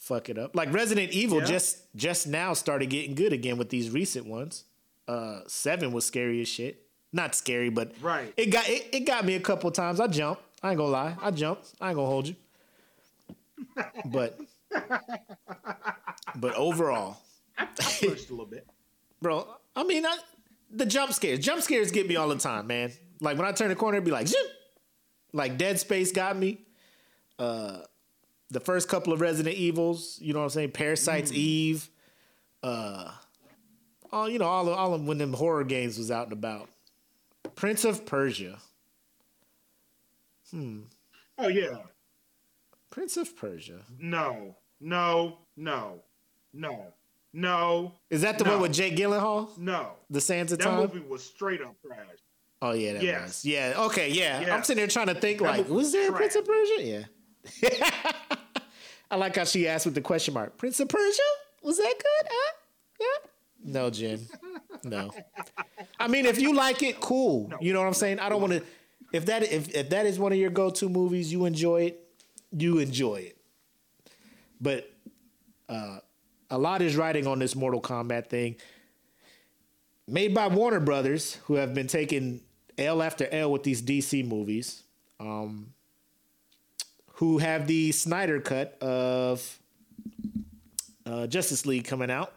Fuck it up. Like Resident Evil Yeah. just just now started getting good again with these recent ones. Uh seven was scary as shit. Not scary, but Right. it got it, it got me a couple times. I jumped. I ain't gonna lie. I jumped. I ain't gonna hold you. But but overall, I, I pushed a little bit. bro, I mean I, the jump scares. Jump scares get me all the time, man. Like when I turn the corner, it'd be like, Zoom! like Dead Space got me. Uh, the first couple of Resident Evils, you know what I'm saying? Parasite's Eve. Uh, all you know, all of, all of when them horror games was out and about. Prince of Persia. Hmm. Oh yeah. Prince of Persia. No. No. No. No. No. Is that the No. one with Jake Gyllenhaal? No. The Sands of That Time? movie was straight up trash. Oh yeah, that Yes. was. Yeah. Okay. Yeah. I'm sitting there trying to think That like, was was there a Prince of. Persia? Yeah. I like how she asked with the question mark. Prince of Persia? Was that good? Huh? Yeah. No, Jen. No. I mean, if you like it, cool. You know what I'm saying? I don't want to. If that if if that is one of your go to movies, you enjoy it. You enjoy it. But uh, a lot is riding on this Mortal Kombat thing made by Warner Brothers, who have been taking L after L with these DC movies, um, who have the Snyder cut of uh, Justice League coming out.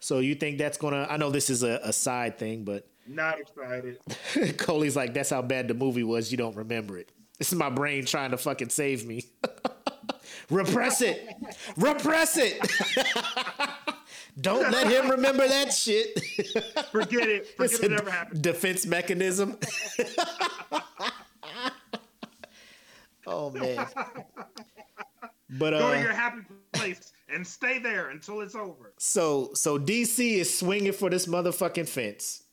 So you think that's gonna? I know this is a, a side thing, but Not excited. Coley's like, "That's how bad the movie was. You don't remember it." This is my brain trying to fucking save me. Repress it. Repress it. don't let him remember that shit. Forget it. It's Forget it a ever happened. defense mechanism. Oh man. But Go to your uh, happy place and stay there until it's over. so so DC is swinging for this motherfucking fence,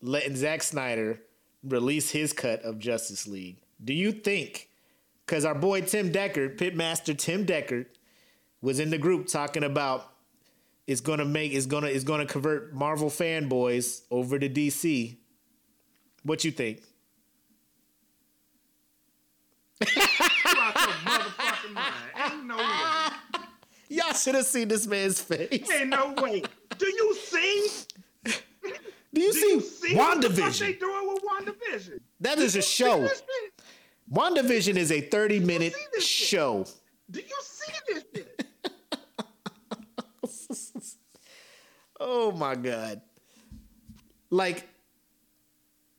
letting Zack Snyder release his cut of Justice League. Do you think? Because our boy Tim Deckard, Pitmaster Tim Deckard, was in the group talking about it's gonna make it's gonna it's gonna convert Marvel fanboys over to DC. What you think? You out your motherfucking mind. Ain't no way. Y'all should have seen this man's face. Ain't no way. Do you see? Do you Do you see, see what they doing with WandaVision? That is a show. WandaVision is a 30 minute see shit? show. Do you see this shit? Oh my god. Like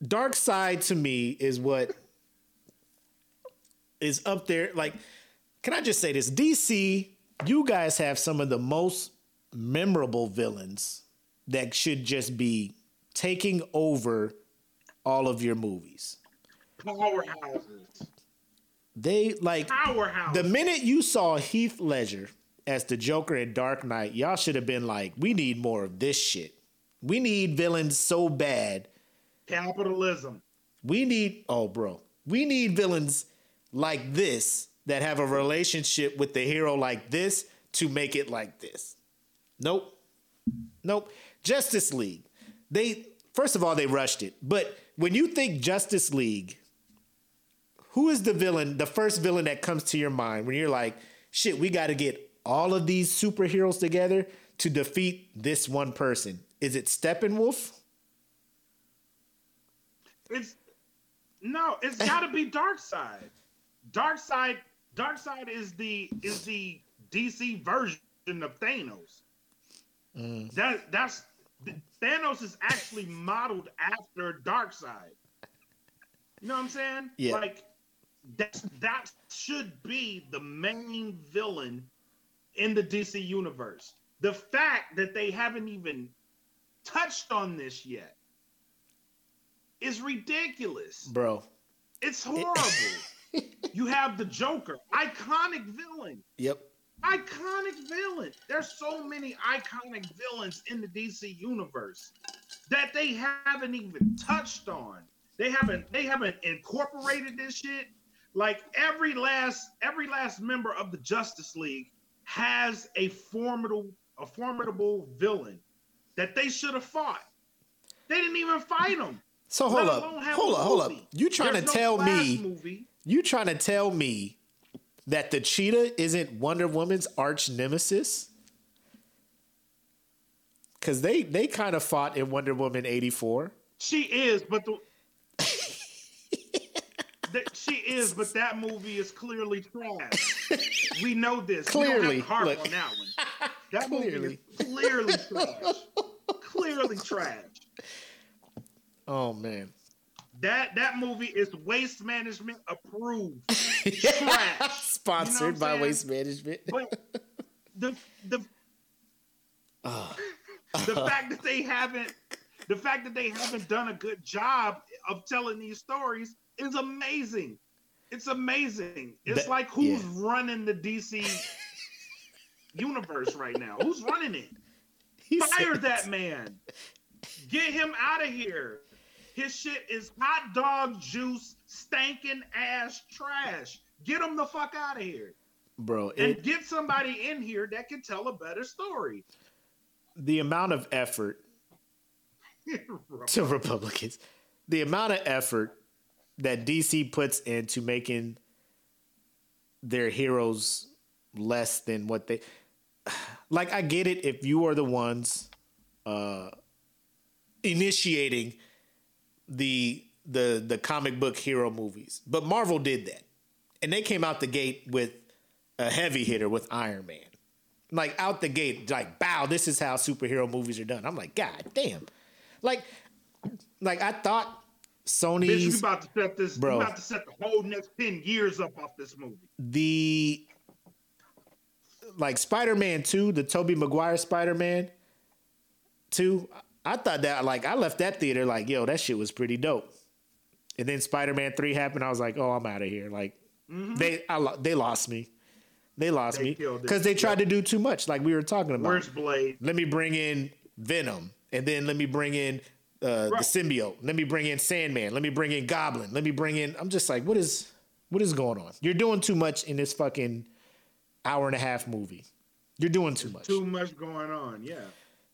Darkseid to me is what is up there like can I just say this DC you guys have some of the most memorable villains that should just be taking over all of your movies. Powerhouses. They like Powerhouses. the minute you saw Heath Ledger as the Joker in Dark Knight, y'all should have been like, we need more of this shit. We need villains so bad. Capitalism. We need, oh, bro, we need villains like this that have a relationship with the hero like this to make it like this. Nope. Nope. Justice League. They first of all, they rushed it. But when you think Justice League, who is the villain, the first villain that comes to your mind when you're like, shit, we got to get all of these superheroes together to defeat this one person? Is it Steppenwolf? It's no, it's got to be Darkseid. Dark Side, Darkseid is the is the DC version of Thanos. Mm. That that's Thanos is actually modeled after Darkseid. You know what I'm saying? Yeah. Like that that should be the main villain in the DC universe. The fact that they haven't even touched on this yet is ridiculous. Bro. It's horrible. you have the Joker, iconic villain. Yep. Iconic villain. There's so many iconic villains in the DC universe that they haven't even touched on. They haven't they haven't incorporated this shit. Like every last every last member of the Justice League has a formidable a formidable villain that they should have fought. They didn't even fight him. So hold up. Hold up, hold up. You trying There's to no tell me movie. You trying to tell me that the cheetah isn't Wonder Woman's arch nemesis? Cause they they kind of fought in Wonder Woman 84. She is, but the That- she is, but that movie is clearly trash. We know this. We don't have Clearly, harp look. on that one. That movie is clearly trash. clearly trash. Oh man. That that movie is waste management approved. Trash. Sponsored You know by I'm Waste Management. But the the Ah. the fact that they haven't the fact that they haven't done a good job of telling these stories is amazing. It's amazing. It's That- like who's yeah. running the DC universe right now? Who's running it? He Fire said- that man. Get him out of here. His shit is hot dog juice, stankin' ass trash. Get him the fuck out of here. Bro, And get somebody in here that can tell a better story. the amount of effort to Republicans, the amount of effort that DC puts into making their heroes less than what they like. I get it if you are the ones uh, initiating the the the comic book hero movies, but Marvel did that, and they came out the gate with a heavy hitter with Iron Man. Like out the gate, like bow, this is how superhero movies are done. I'm like, God damn. Like, like I thought Bitch, we Sony's about to set this. Bro. We about to set the whole next ten years up off this movie. the like Spider-Man 2, the Tobey Maguire Spider-Man 2, I thought that like I left that theater like, yo, that shit was pretty dope. And then Spider-Man 3 happened, I was like, oh, I'm out of here. Like they I, lo- they lost me. They lost Mm-hmm. They me because they tried to do too much, like we were talking about. Where's Blade? let me bring in Venom, and then let me bring in uh, Right. the symbiote. Let me bring in Sandman. Let me bring in Goblin. Let me bring in. I'm just like, what is what is going on? You're doing too much in this fucking hour and a half movie. You're doing too much. Too much going on. Yeah.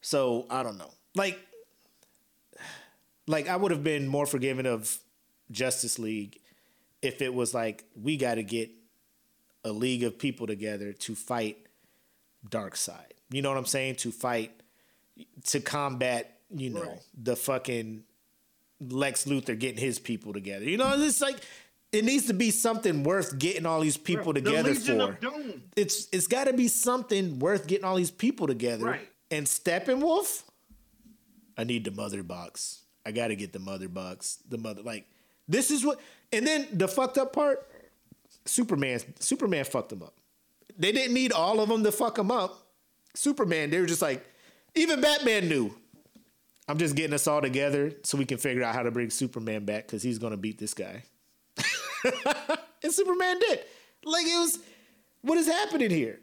So I don't know. Like, like I would have been more forgiving of Justice League if it was like we got to get a league of people together to fight Darkseid. You know what I'm saying? To fight to combat, you know, Right. the fucking Lex Luthor getting his people together. You know, it's like it needs to be something worth getting all these people The together Legion for of Doom. it's it's got to be something worth getting all these people together. Right. And Steppenwolf, I need the mother box. I got to get the mother box. The mother like this is what. And then the fucked up part, Superman. Superman fucked them up. They didn't need all of them to fuck them up. Superman, they were just like, even Batman knew. I'm just getting us all together so we can figure out how to bring Superman back because he's gonna beat this guy. and Superman did. Like it was, what is happening here?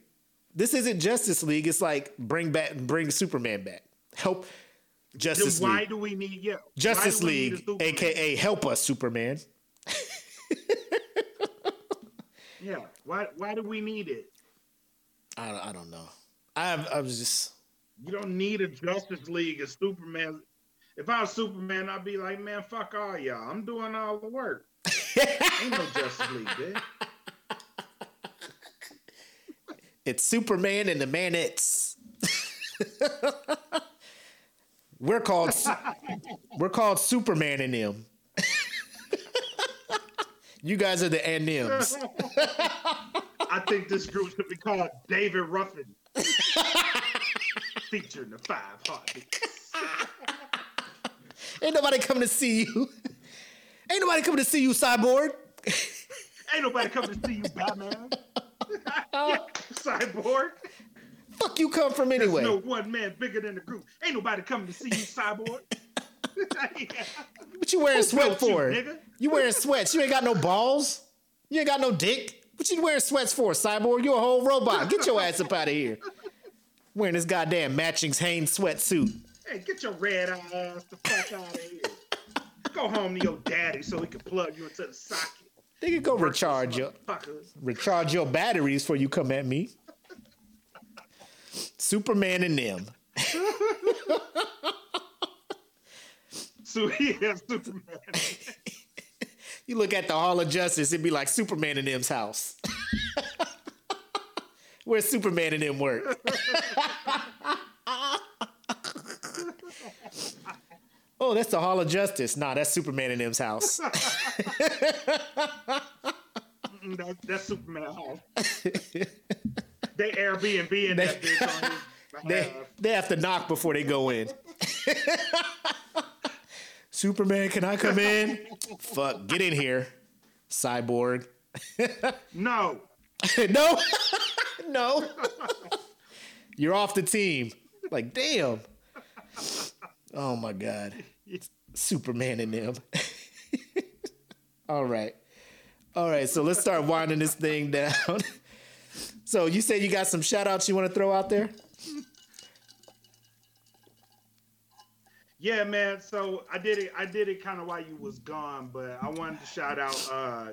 This isn't Justice League. It's like bring back, bring Superman back. Help Then Justice why League. do we need you? Justice why do we need a League, aka help us, Superman. Yeah. Why why do we need it? I don't, I don't know. I I was just You don't need a Justice League a Superman if I was Superman, I'd be like, man, fuck all y'all. I'm doing all the work. Ain't no Justice League, bitch. It's Superman and the Manettes. we're called we're called Superman and them. you guys are the and them's. I think this group should be called David Ruffin. Featuring the five heartbeats. Ain't nobody coming to see you. Ain't nobody coming to see you, Cyborg. Ain't nobody coming to see you, Batman. yeah, cyborg. Fuck you come from There's anyway. no one man bigger than the group. Ain't nobody coming to see you, cyborg. What you wearing sweat you, for? nigga? You wearing sweats. You ain't got no balls. You ain't got no dick. What you wearing sweats for, Cyborg? You a whole robot. Get your ass up out of here. Wearing this goddamn matching Hanes sweatsuit. Hey, get your red ass the fuck out of here. Go home to your daddy so he can plug you into the socket. Nigga, go recharge your recharge your batteries before you come at me. Superman and them. So yeah, Superman. You look at the Hall of Justice, it'd be like Superman and them's house. Where Superman and them work. oh, that's the Hall of Justice. Nah, that's Superman and them's house. That, that's Superman house. They Airbnb in that bitch on his They, they have to knock before they go in. Superman, can I come in? Fuck, get in here, cyborg. No. no, no. You're off the team. Like, damn. Oh my God. It's Superman and them. All right. All right. So let's start winding this thing down. So you say you got some shout outs you want to throw out there? Yeah, man. So I did it. I did it kind of while you was gone, but I wanted to shout out uh,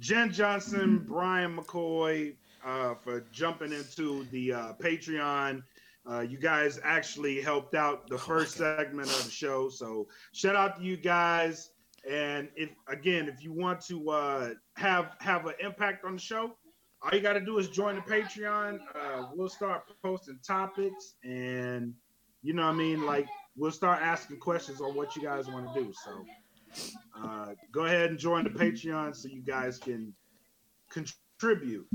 Jen Johnson, Brian McCoy uh, for jumping into the uh, Patreon. Uh, you guys actually helped out the first segment of the show, so shout out to you guys. And if again, if you want to uh, have have an impact on the show, all you got to do is join the Patreon. Uh, we'll start posting topics, and you know what I mean, like we'll start asking questions on what you guys want to do. So uh, go ahead and join the Patreon so you guys can contribute.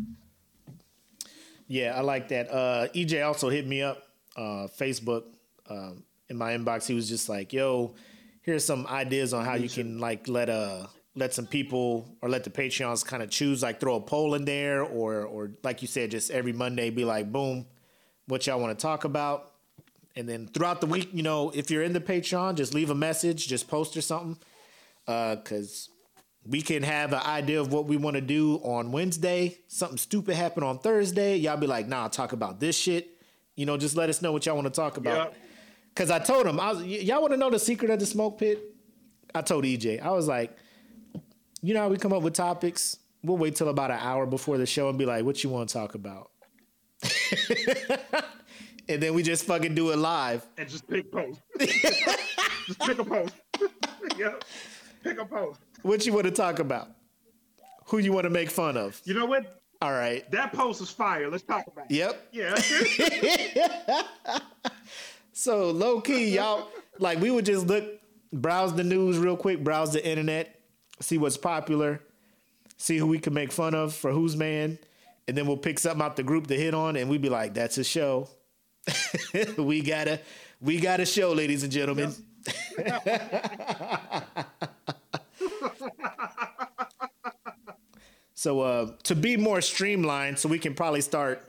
Yeah, I like that. Uh, EJ also hit me up, uh, Facebook, um, in my inbox. He was just like, "Yo, here's some ideas on how you can like let uh let some people or let the Patreons kind of choose, like throw a poll in there, or or like you said, just every Monday be like, boom, what y'all want to talk about, and then throughout the week, you know, if you're in the Patreon, just leave a message, just post or something, uh, cause we can have an idea of what we want to do on Wednesday. Something stupid happened on Thursday. Y'all be like, nah, talk about this shit. You know, just let us know what y'all want to talk about. Yep. Cause I told him, I was, y- y'all want to know the secret of the SmokePit? I told EJ, I was like, you know how we come up with topics? We'll wait till about an hour before the show and be like, what you want to talk about? and then we just fucking do it live. And just pick post. just pick a post. yep. Pick a post. What you want to talk about? Who you want to make fun of? You know what? All right. That post is fire. Let's talk about it. Yep. Yeah. So low key, y'all like we would just look, browse the news real quick, browse the internet, see what's popular, see who we can make fun of for who's man, and then we'll pick something out the group to hit on, and we'd be like, "That's a show." we gotta, we got a show, ladies and gentlemen. so uh, to be more streamlined, so we can probably start,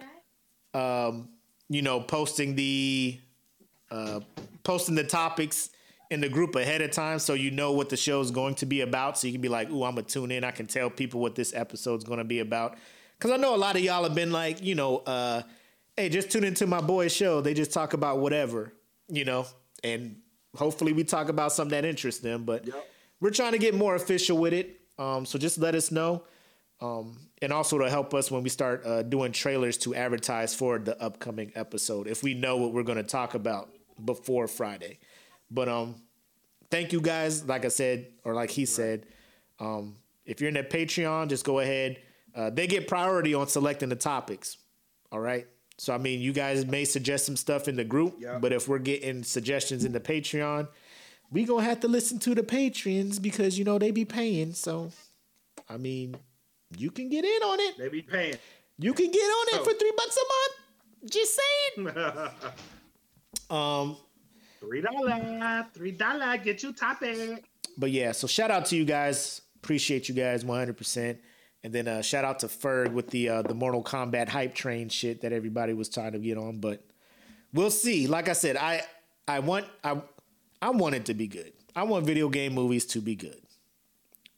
um, you know, posting the uh, posting the topics in the group ahead of time so you know what the show is going to be about. So you can be like, ooh, I'm going to tune in. I can tell people what this episode's going to be about. Because I know a lot of y'all have been like, you know, uh, hey, just tune into my boy's show. They just talk about whatever, you know, and hopefully we talk about something that interests them. But we're trying to get more official with it. Um, so just let us know. Um, and also to help us when we start uh, doing trailers to advertise for the upcoming episode if we know what we're going to talk about before Friday. But um, thank you guys. Like I said, or like he said, um, if you're in that Patreon, just go ahead. Uh, they get priority on selecting the topics. All right. So I mean, you guys may suggest some stuff in the group, Yeah. but if we're getting suggestions in the Patreon, we gonna have to listen to the patrons because you know they be paying. So, I mean, you can get in on it. They be paying. You can get on it Oh. for three bucks a month. Just saying. Um, three dollar, three dollar, get you topic. but yeah, so shout out to you guys. Appreciate you guys 100%. And then uh, shout out to Ferg with the uh, the Mortal Kombat hype train shit that everybody was trying to get on. But we'll see. Like I said, I I want I I want it to be good. I want video game movies to be good.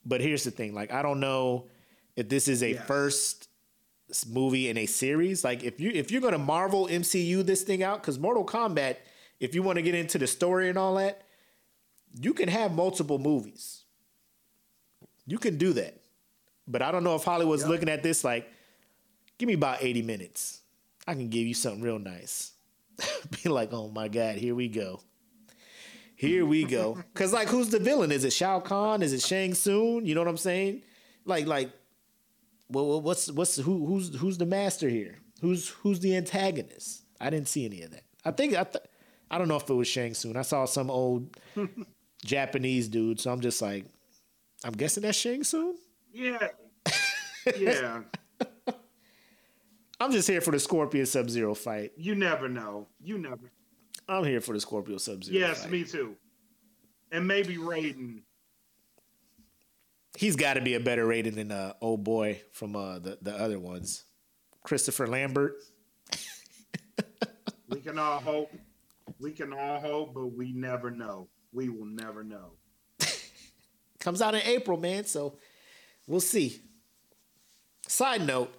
But here's the thing: like I don't know if this is a Yes. first movie in a series. Like if you if you're gonna Marvel MCU this thing out, because Mortal Kombat, if you want to get into the story and all that, you can have multiple movies. You can do that. But I don't know if Hollywood's Yep. looking at this like, give me about 80 minutes. I can give you something real nice. Be like, oh my God, here we go. Here we go. Cause like who's the villain? Is it Shao Kahn? Is it Shang Tsung? You know what I'm saying? Like, like, well, what's what's who who's who's the master here? Who's who's the antagonist? I didn't see any of that. I think I th- I don't know if it was Shang Tsung. I saw some old Japanese dude, so I'm just like, I'm guessing that's Shang Tsung. Yeah. Yeah. I'm just here for the Scorpion Sub Zero fight. You never know. You never. I'm here for the Scorpio Sub Zero. Yes, fight. me too. And maybe Raiden. He's got to be a better rating than uh, old boy from uh, the the other ones, Christopher Lambert. We can all hope. We can all hope, but we never know. We will never know. comes out in April, man. So we'll see. Side note,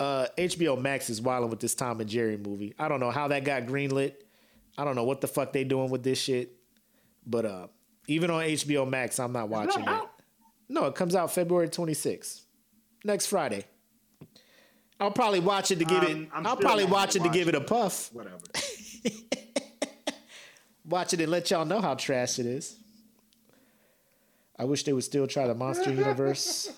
uh, HBO Max is wilding with this Tom and Jerry movie. I don't know how that got greenlit. I don't know what the fuck they doing with this shit. But uh, even on HBO Max, I'm not watching it. No, it comes out February 26th, next Friday. I'll probably watch it to give Um, it. I'm I'll probably watch it to gonna give it watch a puff. Whatever. Watch it and let y'all know how trash it is. I wish they would still try the Monster Universe.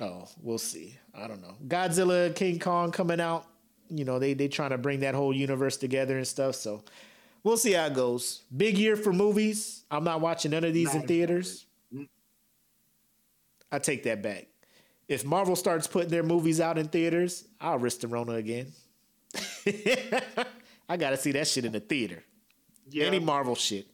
Oh, we'll see. I don't know. Godzilla, King Kong coming out. You know, they they trying to bring that whole universe together and stuff. So we'll see how it goes. Big year for movies. I'm not watching none of these in Not theaters. Mm-hmm. I take that back. If Marvel starts putting their movies out in theaters, I'll risk the Rona again. I gotta see that shit in the theater. Yeah. Any Marvel shit.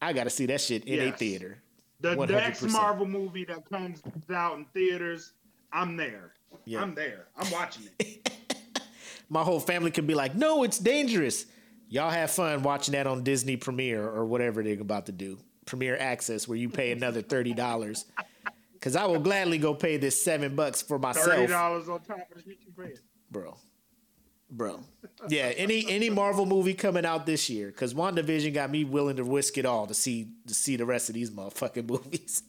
I gotta see that shit in a Yes. theater. the 100%. next Marvel movie that comes out in theaters, I'm there. Yeah. I'm there. I'm watching it. My whole family could be like, no, it's dangerous. Y'all have fun watching that on Disney Premiere or whatever they're about to do. Premier Access, where you pay another $30. Because I will gladly go pay this seven bucks for myself. Thirty dollars on top of the you. Bro. Bro. Yeah, any any Marvel movie coming out this year. Because WandaVision got me willing to risk it all to see to see the rest of these motherfucking movies.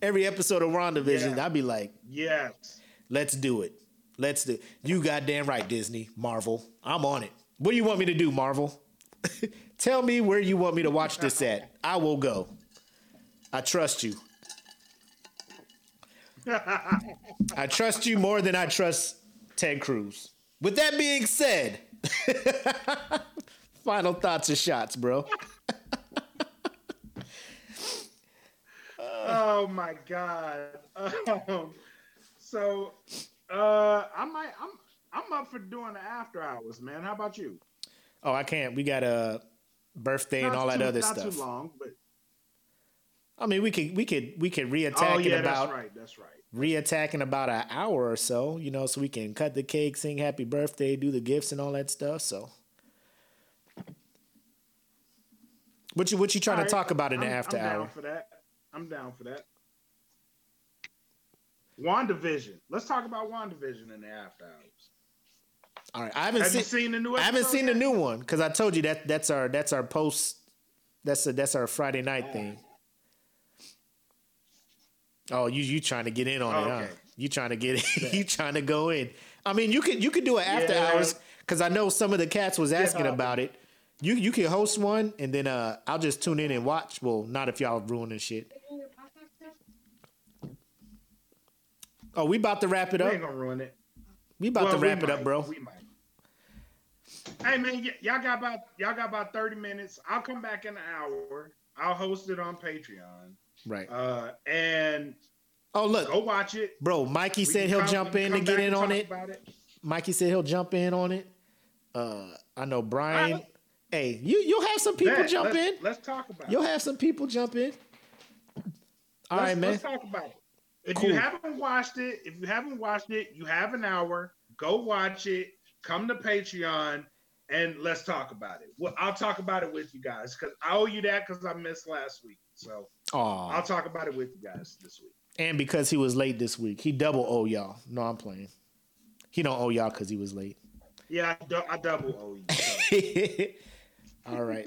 Every episode of WandaVision, Yeah. I'd be like, Yes. Let's do it. Let's do. You goddamn right, Disney, Marvel. I'm on it. What do you want me to do, Marvel? Tell me where you want me to watch this at. I will go. I trust you. I trust you more than I trust Ted Cruz. With that being said, final thoughts or shots, bro. Oh my god. Um, so uh I might I'm I'm up for doing the after hours, man. How about you? Oh, I can't. We got a birthday and Not all that too- other not stuff. too long, but I mean, we could we could we could reattack oh yeah, about that's right. That's right. Reattack in about an hour or so, you know, so we can cut the cake, sing happy birthday, do the gifts and all that stuff. So what you what you trying All to talk about in the I'm- after I'm hour? down for that. I'm down for that. WandaVision. Let's talk about WandaVision in the after hours. All right. I haven't Have seen, seen the new I haven't seen the new one because I told you that that's our that's our post that's a, that's our Friday night thing. Oh, you you trying to get in on it? Huh? You trying to get in? you trying to go in? I mean, you could you could do it after Yeah. hours because I know some of the cats was asking Yeah. about it. You you can host one, and then uh, I'll just tune in and watch. Well, not if y'all ruining shit. Oh, we about to wrap it up. We ain't gonna ruin it. We about Well, to wrap it up, bro. We might. Hey man, y- y'all got about y'all got about thirty minutes. I'll come back in an hour. I'll host it on Patreon. Right. Uh, and Oh, look, go watch it. bro. Mikey We said he'll come- jump in to get in on it. it. Mikey said he'll jump in on it. Uh, I know Brian. Alright. Hey, you you'll have some people Bet, jump let's, in. Let's talk about it. You'll it. have some people jump in. All let's, right, man. Let's talk about it. If Cool. you haven't watched it, if you haven't watched it, you have an hour. Go watch it. Come to Patreon and let's talk about it. Well, I'll talk about it with you guys because I owe you that because I missed last week. So Aw. I'll talk about it with you guys this week. And because he was late this week, he double owe y'all. No, I'm playing. He don't owe y'all because he was late. Yeah, I, du- I double owe you. All right.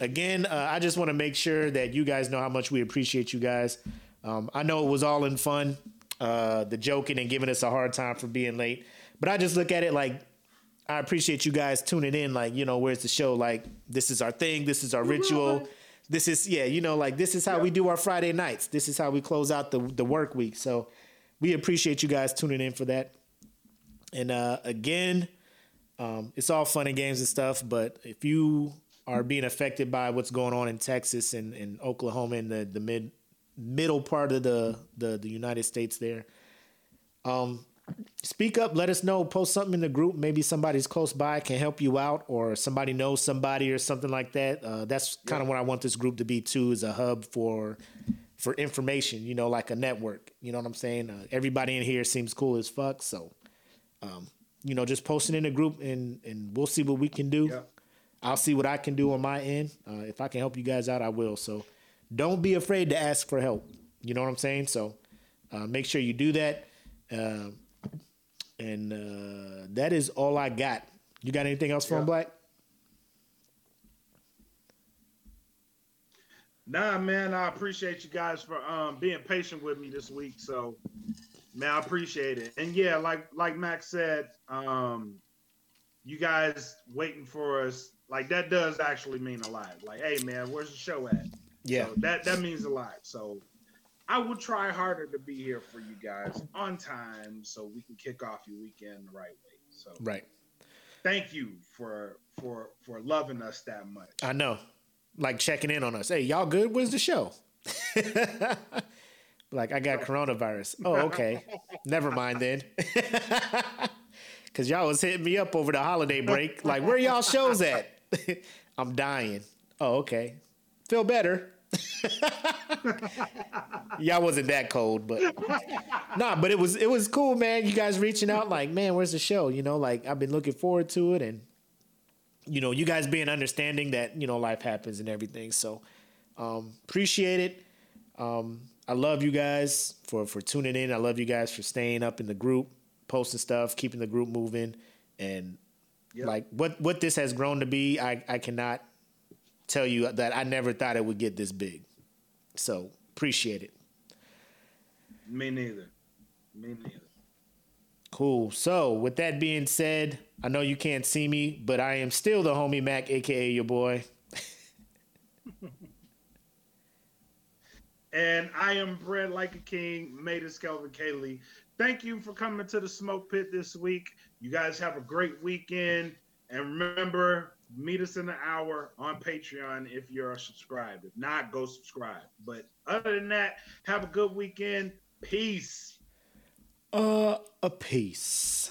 Again, uh, I just want to make sure that you guys know how much we appreciate you guys. Um, I know it was all in fun, uh, the joking and giving us a hard time for being late, but I just look at it like I appreciate you guys tuning in. Like, you know, where's the show? Like, this is our thing. This is our ritual. This is yeah, you know, like this is how we do our Friday nights. This is how we close out the the work week. So we appreciate you guys tuning in for that. And uh, again, um, it's all fun and games and stuff, but if you are being affected by what's going on in Texas and, and Oklahoma and the, the mid middle part of the, the, the United States there, um, speak up, let us know, post something in the group. Maybe somebody's close by can help you out, or somebody knows somebody or something like that. Uh, that's kind of what I want this group to be too, is a hub for for information, you know, like a network. You know what I'm saying? Uh, everybody in here seems cool as fuck, so um, you know, just post it in the group and and we'll see what we can do. Yeah. I'll see what I can do on my end. Uh, if I can help you guys out, I will. So don't be afraid to ask for help. You know what I'm saying? So uh, make sure you do that. And uh, that is all I got. You got anything else from Yeah. Black? Nah, man, I appreciate you guys for um being patient with me this week. So, man, I appreciate it. And yeah, like like Max said, um, you guys waiting for us, like that does actually mean a lot. Like, hey, man, where's the show at? Yeah. So that that means a lot. So, I will try harder to be here for you guys on time, so we can kick off your weekend the right way. So, Right. thank you for for for loving us that much. I know. Like checking in on us. Hey, y'all good? Where's the show? like, I got coronavirus. Oh, okay. Never mind then. Cause y'all was hitting me up over the holiday break. Like, where y'all shows at? I'm dying. Oh, okay. Feel better. y'all wasn't that cold, but nah, but it was it was cool, man. You guys reaching out, like, man, where's the show? You know, like I've been looking forward to it and you know, you guys being understanding that, you know, life happens and everything. So um appreciate it. Um I love you guys for for tuning in. I love you guys for staying up in the group, posting stuff, keeping the group moving and Yep. like what what this has grown to be, I I cannot tell you that I never thought it would get this big. So, appreciate it. Me neither. Me neither. Cool. So, with that being said, I know you can't see me, but I am still the homie Mac, aka your boy. And I am bred like a king, made as Kelvin Kaylee. Thank you for coming to the SmokePit this week. You guys have a great weekend. And remember, meet us in an hour on Patreon if you're subscribed. If not, go subscribe. But other than that, have a good weekend. Peace. Uh, a peace.